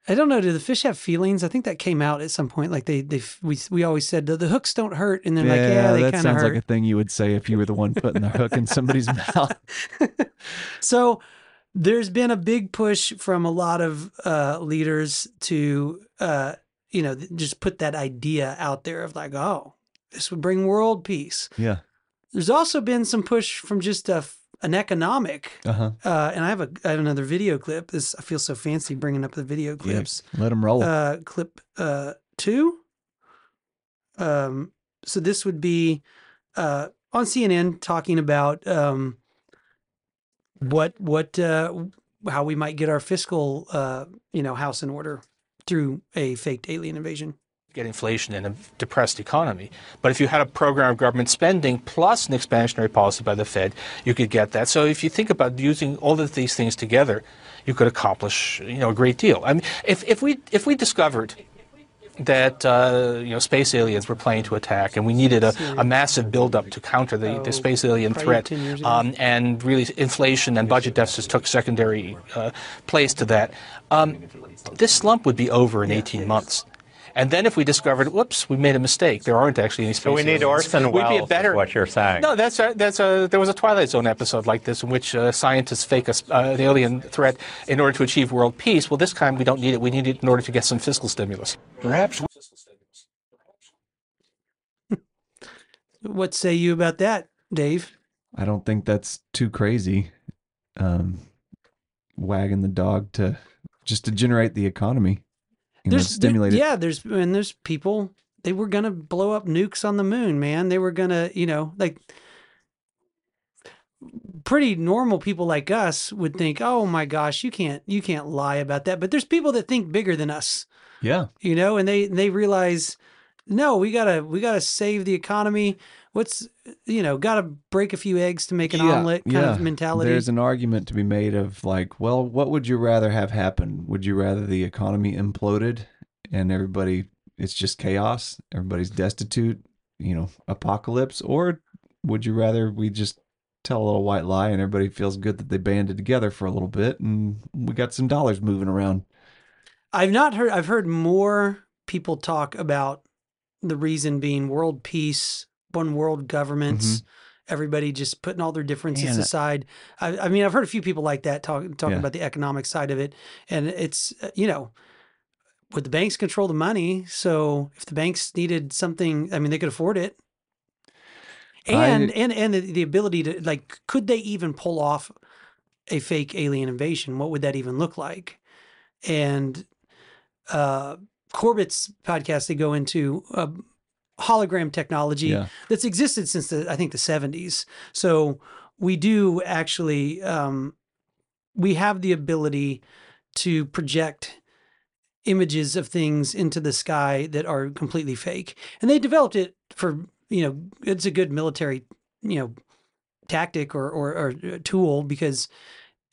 I don't know. Do the fish have feelings? I think that came out at some point. Like they, they, we, we always said the, the hooks don't hurt, and they're like, yeah, they that kind of sounds like a thing you would say if you were the one putting the hook in somebody's mouth. So there's been a big push from a lot of uh, leaders to, uh, you know, just put that idea out there of like, oh, this would bring world peace. Yeah. There's also been some push from just a, an economic. Uh-huh. Uh, and I have a I have another video clip. This I feel so fancy bringing up the video clips. Let them roll. Uh, clip uh, two. Um, so this would be uh, on CNN talking about um, what what uh, how we might get our fiscal uh, you know house in order through a faked alien invasion. get inflation in a depressed economy. But if you had a program of government spending plus an expansionary policy by the Fed, you could get that. So if you think about using all of these things together, you could accomplish you know a great deal. I mean, if, if we if we discovered that uh, you know space aliens were planning to attack, and we needed a, a massive buildup to counter the, the space alien threat, 10 years ago. um, and really inflation and budget deficits took secondary uh, place to that. Um, this slump would be over in 18 months. And then if we discovered, whoops, we made a mistake. There aren't actually any space So we need aliens. Orson We'd be a Welles, is better, what you're saying. No, that's a, that's a, there was a Twilight Zone episode like this in which uh, scientists fake a, uh, an alien threat in order to achieve world peace. Well, this time we don't need it. We need it in order to get some fiscal stimulus. Perhaps What say you about that, Dave? I don't think that's too crazy. Um, wagging the dog to just to generate the economy. You know, stimulate there- it. yeah, there's and there's people they were gonna blow up nukes on the moon, man. They were gonna, you know, like pretty normal people like us would think, "Oh my gosh, you can't you can't lie about that." But there's people that think bigger than us, Yeah. you know, and they they realize, "No, we got to we got to save the economy. What's you know, got to break a few eggs to make an omelet kind of mentality." There's an argument to be made of like, well, what would you rather have happen? Would you rather the economy imploded and everybody it's just chaos, everybody's destitute, you know, apocalypse, or would you rather we just tell a little white lie and everybody feels good that they banded together for a little bit and we got some dollars moving around? I've not heard. I've heard more people talk about the reason being world peace, one world governments, everybody just putting all their differences Man, aside. I, I mean, I've heard a few people like that talk, talking Yeah. about the economic side of it, and it's uh, you know, would the banks control the money? So if the banks needed something, I mean, they could afford it. And I- and and the, the ability to like, could they even pull off a fake alien invasion? What would that even look like? And uh, Corbett's podcast, they go into uh, hologram technology Yeah. that's existed since the I think the seventies. So we do actually um, we have the ability to project images of things into the sky that are completely fake, and they developed it for you know it's a good military you know tactic or or, or tool because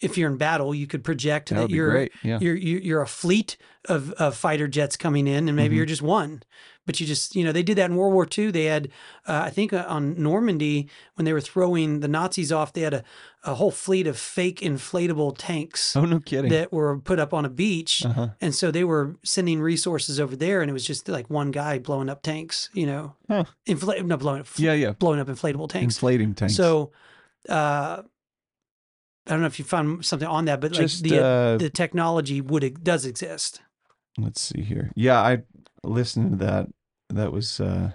if you're in battle, you could project That that, you're yeah. you're you- you're a fleet of, of fighter jets coming in, and maybe Mhm. you're just one. But you just you know they did that in World War II. They had uh, I think uh, on Normandy when they were throwing the Nazis off, they had a, a whole fleet of fake inflatable tanks. Oh, no kidding. That were put up on a beach, Uh-huh. and so they were sending resources over there, and it was just like one guy blowing up tanks. You know, Huh. inflate no blowing up Yeah, yeah. blowing up inflatable tanks. Inflating tanks. So, uh, I don't know if you found something on that, but like the uh, the technology would does exist. Let's see here. Yeah, I listened to that. That was uh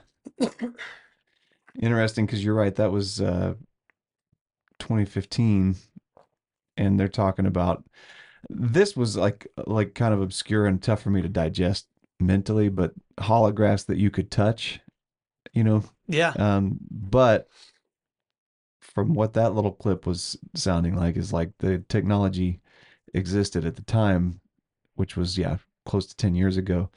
interesting because you're right. That was uh 2015, and they're talking about this was like like kind of obscure and tough for me to digest mentally, but holographs that you could touch, you know. Yeah. Um, but from what that little clip was sounding like is like the technology existed at the time, which was yeah close to 10 years ago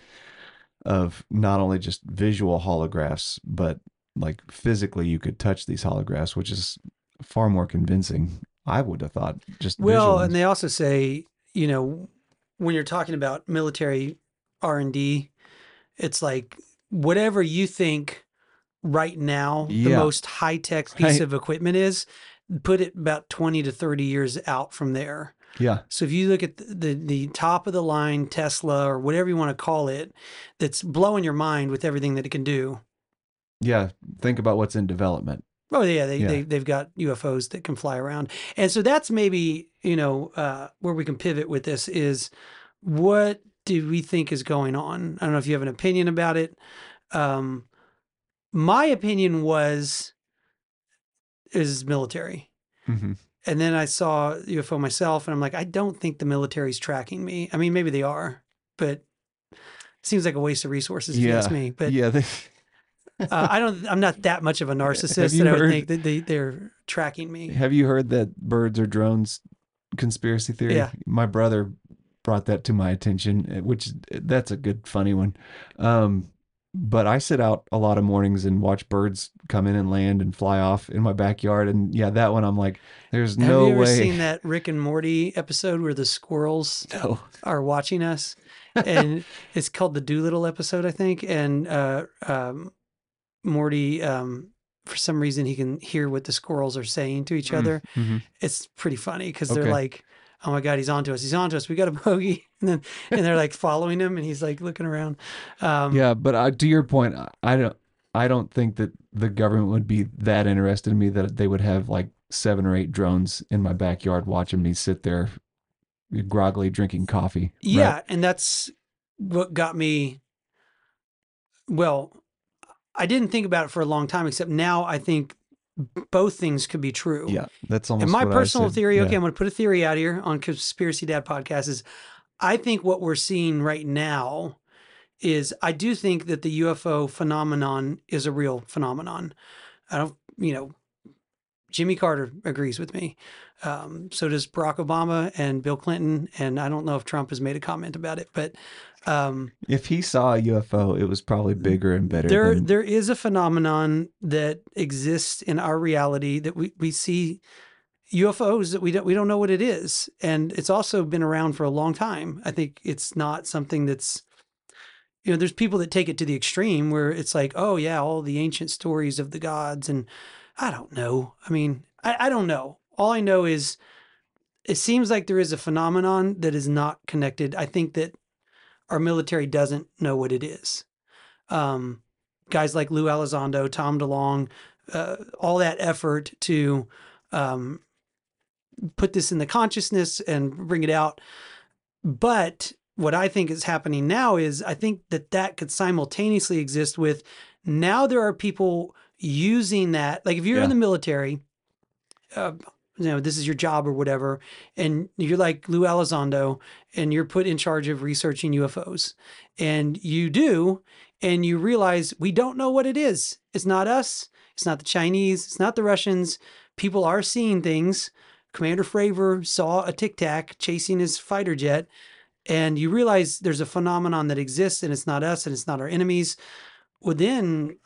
of not only just visual holographs but like physically you could touch these holographs which is far more convincing i would have thought just Well, and they also say, you know, when you're talking about military R and D, it's like whatever you think right now the most high tech piece Right. of equipment is, put it about twenty to thirty years out from there. Yeah So if you look at the, the the top of the line Tesla or whatever you want to call it, that's blowing your mind with everything that it can do. yeah think about what's in development Oh yeah, they, Yeah. they they've got UFOs that can fly around, and so that's maybe you know uh, where we can pivot with this is what do we think is going on? I don't know if you have an opinion about it. Um, my opinion was is military, Mhm. And then I saw UFO myself, and I'm like, I don't think the military's tracking me. I mean, maybe they are, but it seems like a waste of resources if you ask me. But yeah they, Uh, I don't. I'm not that much of a narcissist that I would heard- think that they, they're tracking me. Have you heard that birds or drones conspiracy theory? Yeah. My brother brought that to my attention, which that's a good funny one. Um, but I sit out a lot of mornings and watch birds come in and land and fly off in my backyard. And yeah, that one I'm like, there's Have no way. Have you ever seen that Rick and Morty episode where the squirrels No. are watching us? And it's called the Doolittle episode, I think. And uh, um, Morty, um, for some reason, he can hear what the squirrels are saying to each Mm, other. mhm. It's pretty funny because they're like, "Oh my god, he's onto us! He's onto us! We got a bogey!" And then and they're like following him, and he's like looking around. Um, yeah, but uh, to your point, I- don't, I don't think that the government would be that interested in me that they would have like seven or eight drones in my backyard watching me sit there, groggily drinking coffee. right? Yeah, and that's what got me. Well, I didn't think about it for a long time, except now I think both things could be true. Yeah, that's almost. and my personal theory, okay, Yeah. I'm going to put a theory out here on Conspiracy Dad podcast is I think what we're seeing right now is I do think that the UFO phenomenon is a real phenomenon. I don't, you know, Jimmy Carter agrees with me. Um, so does Barack Obama and Bill Clinton. And I don't know if Trump has made a comment about it, but um, If he saw a UFO, it was probably bigger and better. there than, there is a phenomenon that exists in our reality that we, we see UFOs that we don't we don't know what it is, and it's also been around for a long time. I think it's not something that's you know there's people that take it to the extreme where it's like oh yeah all the ancient stories of the gods and I don't know. I mean I, I don't know. All I know is it seems like there is a phenomenon that is not connected. I think that our military doesn't know what it is um, guys like Lou Elizondo, Tom DeLonge, uh, all that effort to um, put this in the consciousness and bring it out. But what I think is happening now is I think that that could simultaneously exist with now there are people using that. Like if you're Yeah. in the military, uh, you know, this is your job or whatever, and you're like Lou Elizondo and you're put in charge of researching UFOs. And you do, and you realize we don't know what it is. It's not us, it's not the Chinese, it's not the Russians. People are seeing things. Commander Fravor saw a tic tac chasing his fighter jet, and you realize there's a phenomenon that exists and it's not us and it's not our enemies. Well, then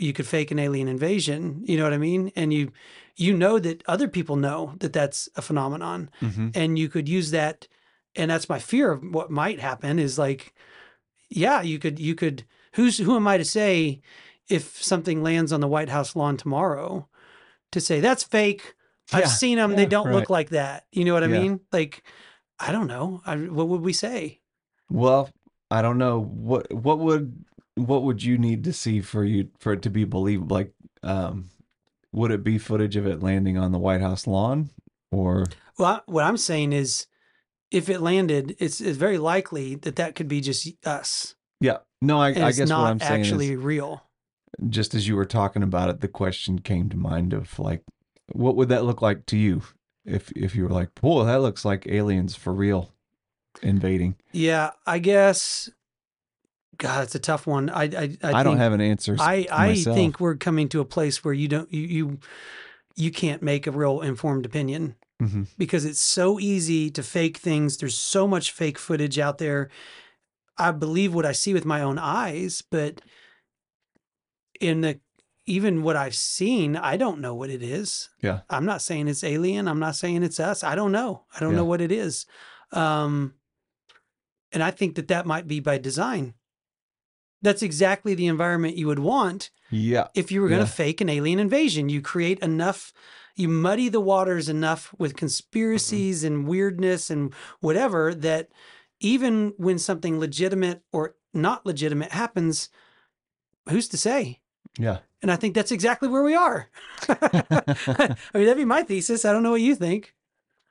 you could fake an alien invasion. You know what I mean? And you you know that other people know that that's a phenomenon, Mhm. and you could use that. And that's my fear of what might happen is like, yeah, you could you could who's who am I to say if something lands on the White House lawn tomorrow to say that's fake. Yeah, I've seen them. they don't look like that. You know what I Yeah. mean? Like, I don't know. I, what would we say? Well, I don't know what what would what would you need to see for you for it to be believable? Like, um, would it be footage of it landing on the White House lawn, or Well, I- what I'm saying is, if it landed, it's, it's very likely that that could be just us. yeah? No, I, I guess not what I'm saying actually is, real. just as you were talking about it, the question came to mind of like, what would that look like to you if if you were like, "Boy, that looks like aliens for real invading." Yeah, I guess. God, it's a tough one. I I, I, I, don't have an answer. I I think we're coming to a place where you don't you you you can't make a real informed opinion Mhm. because it's so easy to fake things. There's so much fake footage out there. I believe what I see with my own eyes, but in the even what I've seen, I don't know what it is. Yeah. I'm not saying it's alien. I'm not saying it's us. I don't know. I don't Yeah. know what it is. Um, and I think that that might be by design. That's exactly the environment you would want Yeah. if you were going to Yeah. fake an alien invasion. You create enough, you muddy the waters enough with conspiracies and weirdness and whatever that even when something legitimate or not legitimate happens, who's to say? Yeah. And I think that's exactly where we are. I mean, that'd be my thesis. I don't know what you think.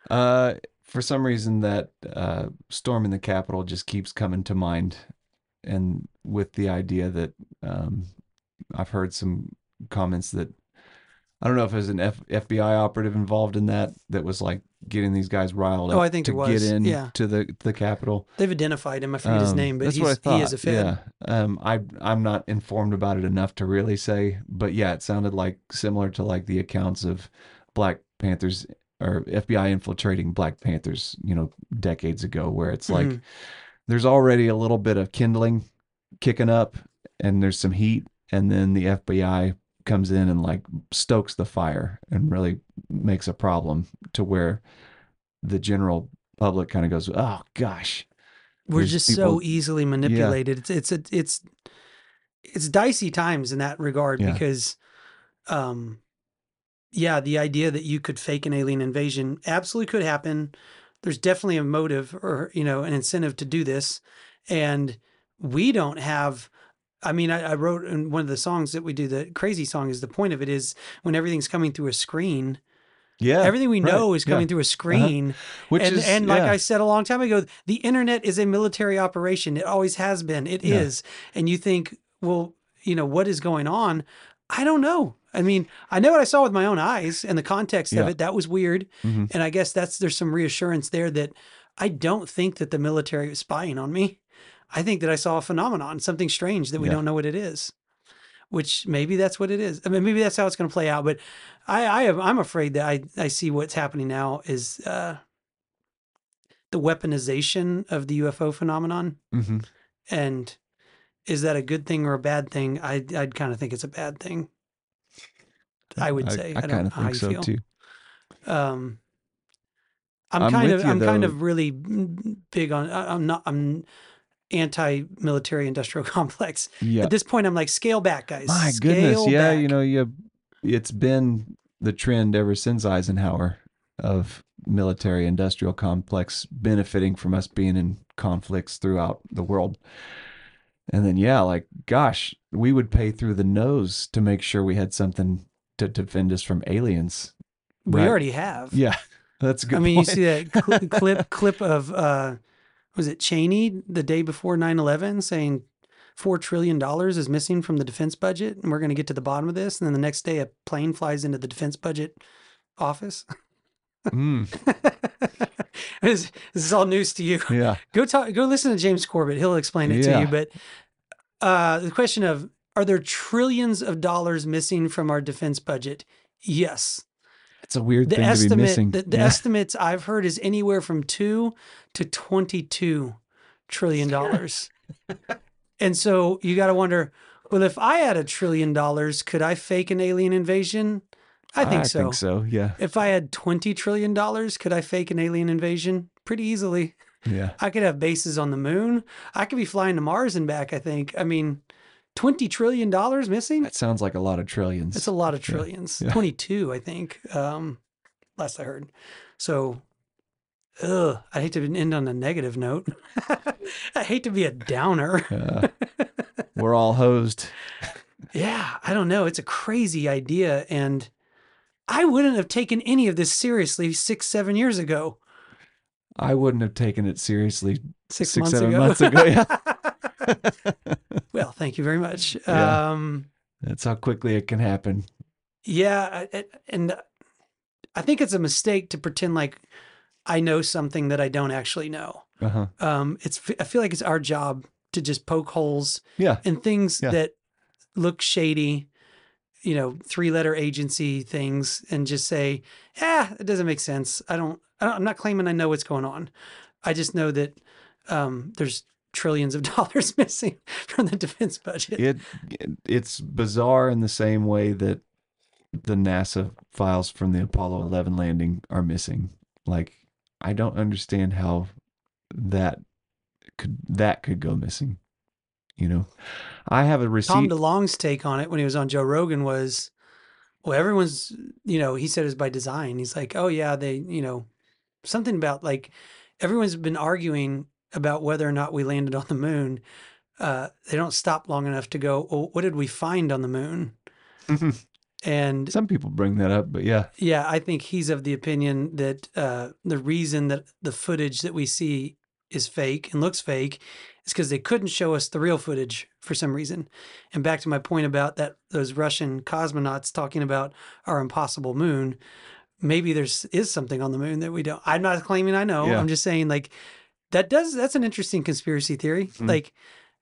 Uh, for some reason, that uh, storm in the Capitol just keeps coming to mind, and with the idea that um, I've heard some comments that I don't know if there's an F- FBI operative involved in that that was like getting these guys riled up Oh, I think to get in yeah. to the the Capitol. They've identified him. I forget his Um, name, but that's he's, what I thought. he is a Fed. Yeah. Um, I I'm not informed about it enough to really say, but yeah, it sounded like similar to like the accounts of Black Panthers or FBI infiltrating Black Panthers, you know, decades ago, where it's like Mhm. There's already a little bit of kindling kicking up, and there's some heat, and then the FBI comes in and like stokes the fire and really makes a problem to where the general public kind of goes, oh gosh. We're just people- so easily manipulated. It's it's a, it's it's dicey times in that regard Yeah. because, um, yeah, the idea that you could fake an alien invasion absolutely could happen. There's definitely a motive or you know an incentive to do this, and we don't have. I mean, I, I wrote in one of the songs that we do. The crazy song is the point of it is when everything's coming through a screen. Yeah. Everything we right, know is coming yeah. through a Uh-huh. screen. Which and, is- and like yeah. I said a long time ago, the internet is a military operation. It always has been. It is. Yeah. And you think, well, you know, what is going on? I don't know. I mean, I know what I saw with my own eyes and the context of it. That was weird. Mhm. And I guess that's there's some reassurance there that I don't think that the military was spying on me. I think that I saw a phenomenon, something strange that we Yeah. don't know what it is. Which maybe that's what it is. I mean, maybe that's how it's going to play out. But I, I have, I'm afraid that I, I see what's happening now is uh, the weaponization of the UFO phenomenon. Mhm. And is that a good thing or a bad thing? I, I'd kind of think it's a bad thing. I would I- say. I I, don't kinda think so, feel. too. Um, I'm, I'm kind of, you, I'm kind of really big on. I- I'm not. I'm anti-military industrial complex. Yeah. At this point, I'm like, scale back, guys. My goodness, yeah, back. you know, you it's been the trend ever since Eisenhower of military industrial complex benefiting from us being in conflicts throughout the world. And then yeah, like gosh, we would pay through the nose to make sure we had something to defend us from aliens. We right? already have. Yeah. That's a good I mean, point. you see that cl- clip clip of uh, was it Cheney the day before 9-11 saying four trillion dollars is missing from the defense budget, and we're going to get to the bottom of this. And then the next day, a plane flies into the defense budget office. Mm, this, this is all news to you. yeah. Go talk. Go listen to James Corbett. He'll explain it to you. But uh, the question of are there trillions of dollars missing from our defense budget? Yes. It's a weird The thing to be estimate, missing. the, the Yeah. estimates I've heard is anywhere from two to twenty-two trillion dollars. and so you got to wonder, well, if I had a trillion dollars, could I fake an alien invasion? I think I so. think so, yeah. If I had twenty trillion dollars, could I fake an alien invasion? Pretty easily. Yeah. I could have bases on the moon. I could be flying to Mars and back. I think. I mean, twenty trillion dollars missing. That sounds like a lot of trillions. It's a lot of Yeah. trillions. Yeah. 22, I think. Um, last I heard. So, ugh, I hate to end on a negative note. I hate to be a downer. Uh, we're all hosed. Yeah, I don't know. It's a crazy idea. And I wouldn't have taken any of this seriously six, seven years ago. I wouldn't have taken it seriously Six, six months seven ago. months ago. Yeah. well, thank you very much. Yeah. Um, That's how quickly it can happen. Yeah, and I think it's a mistake to pretend like I know something that I don't actually know. Uh-huh. Um, it's I feel like it's our job to just poke holes Yeah. in things Yeah. that look shady, you know, three letter agency things, and just say, "Yeah, it doesn't make sense." I don't, I don't. I'm not claiming I know what's going on. I just know that um, there's trillions of dollars missing from the defense budget. It, it it's bizarre in the same way that the NASA files from the Apollo 11 landing are missing. Like I don't understand how that could that could go missing. You know, I have a receipt. Tom DeLonge's take on it when he was on Joe Rogan was, well, everyone's, you know, he said it was by design. He's like, oh yeah, they, you know, something about like everyone's been arguing about whether or not we landed on the moon. Uh, they don't stop long enough to go, well, what did we find on the moon? And Some people bring that up, but yeah, yeah, I think he's of the opinion that uh, the reason that the footage that we see is fake and looks fake is because they couldn't show us the real footage for some reason. And back to my point about that those Russian cosmonauts talking about our impossible moon, maybe there's is something on the moon that we don't. I'm not claiming I know. Yeah. I'm just saying like that does that's an interesting conspiracy theory. Mhm. Like,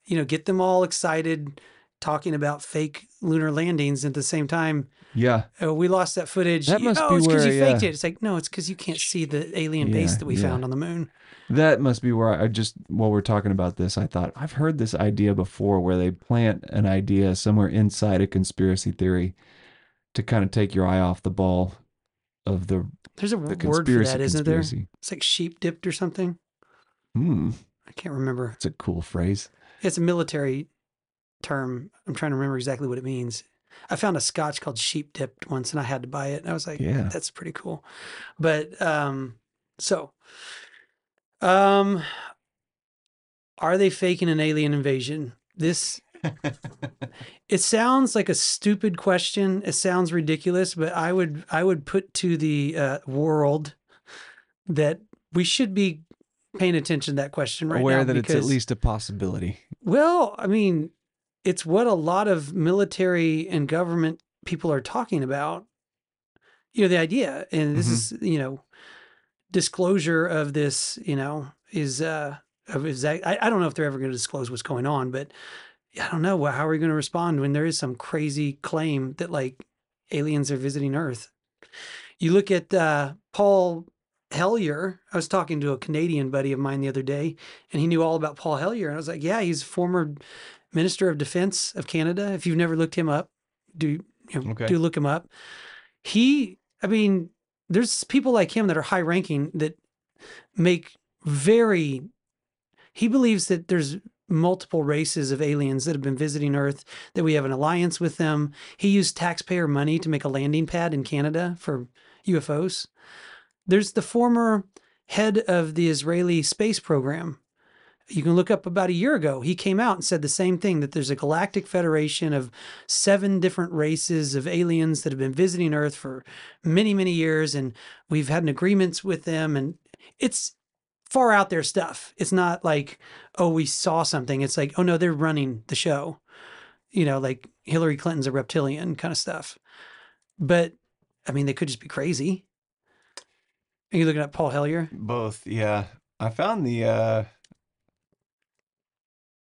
you know, get them all excited talking about fake lunar landings at the same time. Yeah. Oh, we lost that footage. That must oh, be it's because you faked yeah. it. It's like, no, it's because you can't see the alien base that we yeah. found on the moon. That must be where I just while we're talking about this, I thought I've heard this idea before where they plant an idea somewhere inside a conspiracy theory to kind of take your eye off the ball of the There's a the word for conspiracy that, isn't there? conspiracy. It's like sheep dipped or something. Hmm. I can't remember. It's a cool phrase. It's a military term. I'm trying to remember exactly what it means. I found a scotch called sheep dipped once and I had to buy it. And I was like, Yeah. that's pretty cool. But um so um are they faking an alien invasion? This it sounds like a stupid question. It sounds ridiculous, but I would I would put to the uh, world that we should be paying attention to that question right Aware now. that it's at least a possibility. well, I mean, it's what a lot of military and government people are talking about. You know, the idea, and this is, you know, disclosure of this, you know, is, uh, of is that, I, I don't know if they're ever going to disclose what's going on, but I don't know. Well, How are we going to respond when there is some crazy claim that like aliens are visiting Earth? You look at uh, Paul Hellyer. I was talking to a Canadian buddy of mine the other day, and he knew all about Paul Hellyer. And I was like, "Yeah, he's former Minister of Defense of Canada. If you've never looked him up, do you know, Okay. do look him up." He, I mean, there's people like him that are high ranking that make very. He believes that there's multiple races of aliens that have been visiting Earth, that we have an alliance with them. He used taxpayer money to make a landing pad in Canada for UFOs. There's the former head of the Israeli space program. You can look up about a year ago. He came out and said the same thing that there's a galactic federation of seven different races of aliens that have been visiting Earth for many, many years. And we've had an agreements with them. And it's far out there stuff. It's not like, oh, we saw something. It's like, oh, no, they're running the show. You know, like Hillary Clinton's a reptilian kind of stuff. But I mean, they could just be crazy. Are you looking at Paul Hellyer? Both, yeah. I found the uh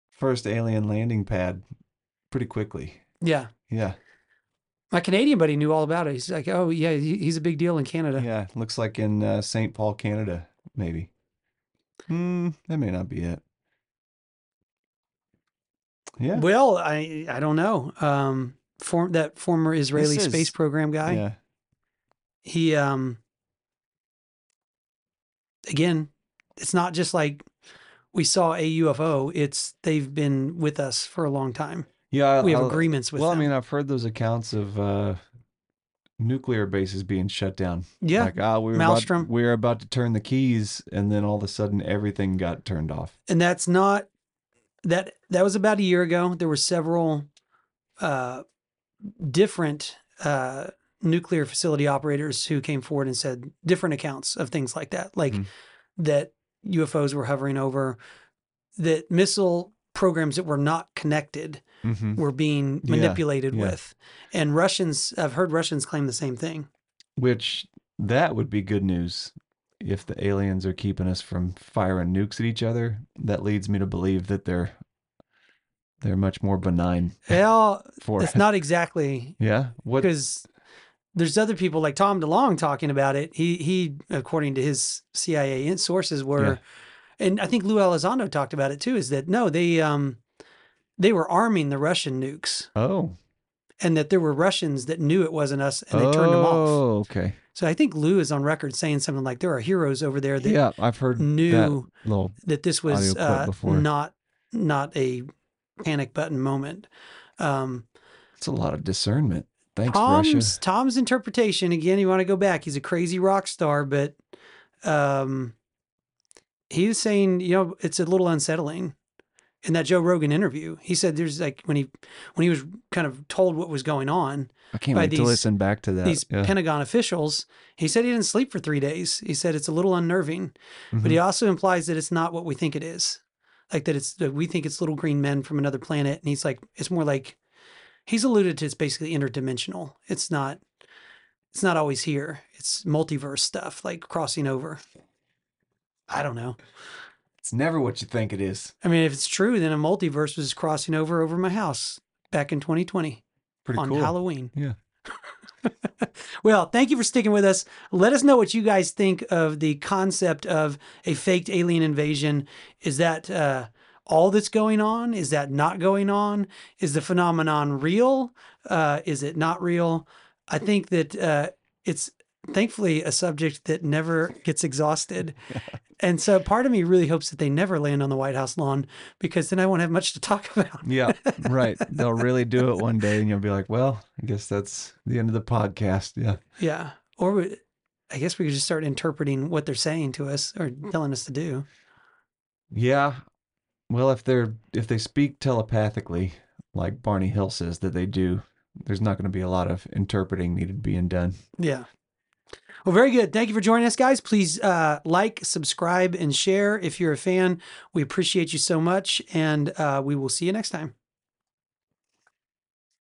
first alien landing pad pretty quickly. Yeah. Yeah. My Canadian buddy knew all about it. He's like, oh, yeah, he's a big deal in Canada. Yeah, looks like in uh, St. Paul, Canada, maybe. Hmm, that may not be it. Yeah. Well, I I don't know. Um, form that former Israeli This space program guy. Yeah. He um. Again, it's not just like we saw a UFO. It's they've been with us for a long time. Yeah, we have I'll- agreements with Well, them. I mean, I've heard those accounts of uh, nuclear bases being shut down. Yeah, like ah, we were Malmstrom. About, we were about to turn the keys, and then all of a sudden, everything got turned off. and that's not that that was about a year ago there were several uh different uh nuclear facility operators who came forward and said different accounts of things like that like that UFOs were hovering over that missile programs that were not connected Mhm. were being manipulated yeah. with and Russians I've heard Russians claim the same thing Which that would be good news if the aliens are keeping us from firing nukes at each other. That leads me to believe that they're they're much more benign. well For it's not exactly Yeah. What? because there's other people like Tom DeLonge talking about it. He he, according to his CIA sources, were, and I think Lou Elizondo talked about it too. Is that no, they um they were arming the Russian nukes, Oh. and that there were Russians that knew it wasn't us, and they turned them off. Oh, okay. So I think Lou is on record saying something like there are heroes over there that Yeah, I've heard knew that that this was uh, not not a panic button moment. Um, It's a lot of discernment. Thanks, Tom's Russia. Tom's interpretation again. You want to go back? He's a crazy rock star, but um, he was saying, you know, it's a little unsettling. In that Joe Rogan interview, he said there's like when he when he was kind of told what was going on. I can't by wait to listen back to that. These Yeah. Pentagon officials, he said he didn't sleep for three days. He said it's a little unnerving, but Mm-hmm. he also implies that it's not what we think it is, like that it's that we think it's little green men from another planet, and he's like it's more like he's alluded to it's basically interdimensional. It's not it's not always here. It's multiverse stuff, like crossing over. I don't know. It's never what you think it is. I mean, if it's true, then a multiverse was crossing over over my house back in 2020 Pretty on cool. Halloween. Yeah. Well, thank you for sticking with us. Let us know what you guys think of the concept of a faked alien invasion. Is that uh, all that's going on? Is that not going on? Is the phenomenon real? Uh, is it not real? I think that uh, it's thankfully a subject that never gets exhausted. And so part of me really hopes that they never land on the White House lawn because then I won't have much to talk about. Yeah, right. They'll really do it one day, and you'll be like, "Well, I guess that's the end of the podcast." Yeah. Yeah. Or we, I guess we could just start interpreting what they're saying to us or telling us to do. Yeah. Well, if they're if they speak telepathically, like Barney Hill says that they do, there's not going to be a lot of interpreting needed being done. Yeah. Well, very good. Thank you for joining us, guys. Please uh, like, subscribe, and share if you're a fan. We appreciate you so much, and uh, we will see you next time.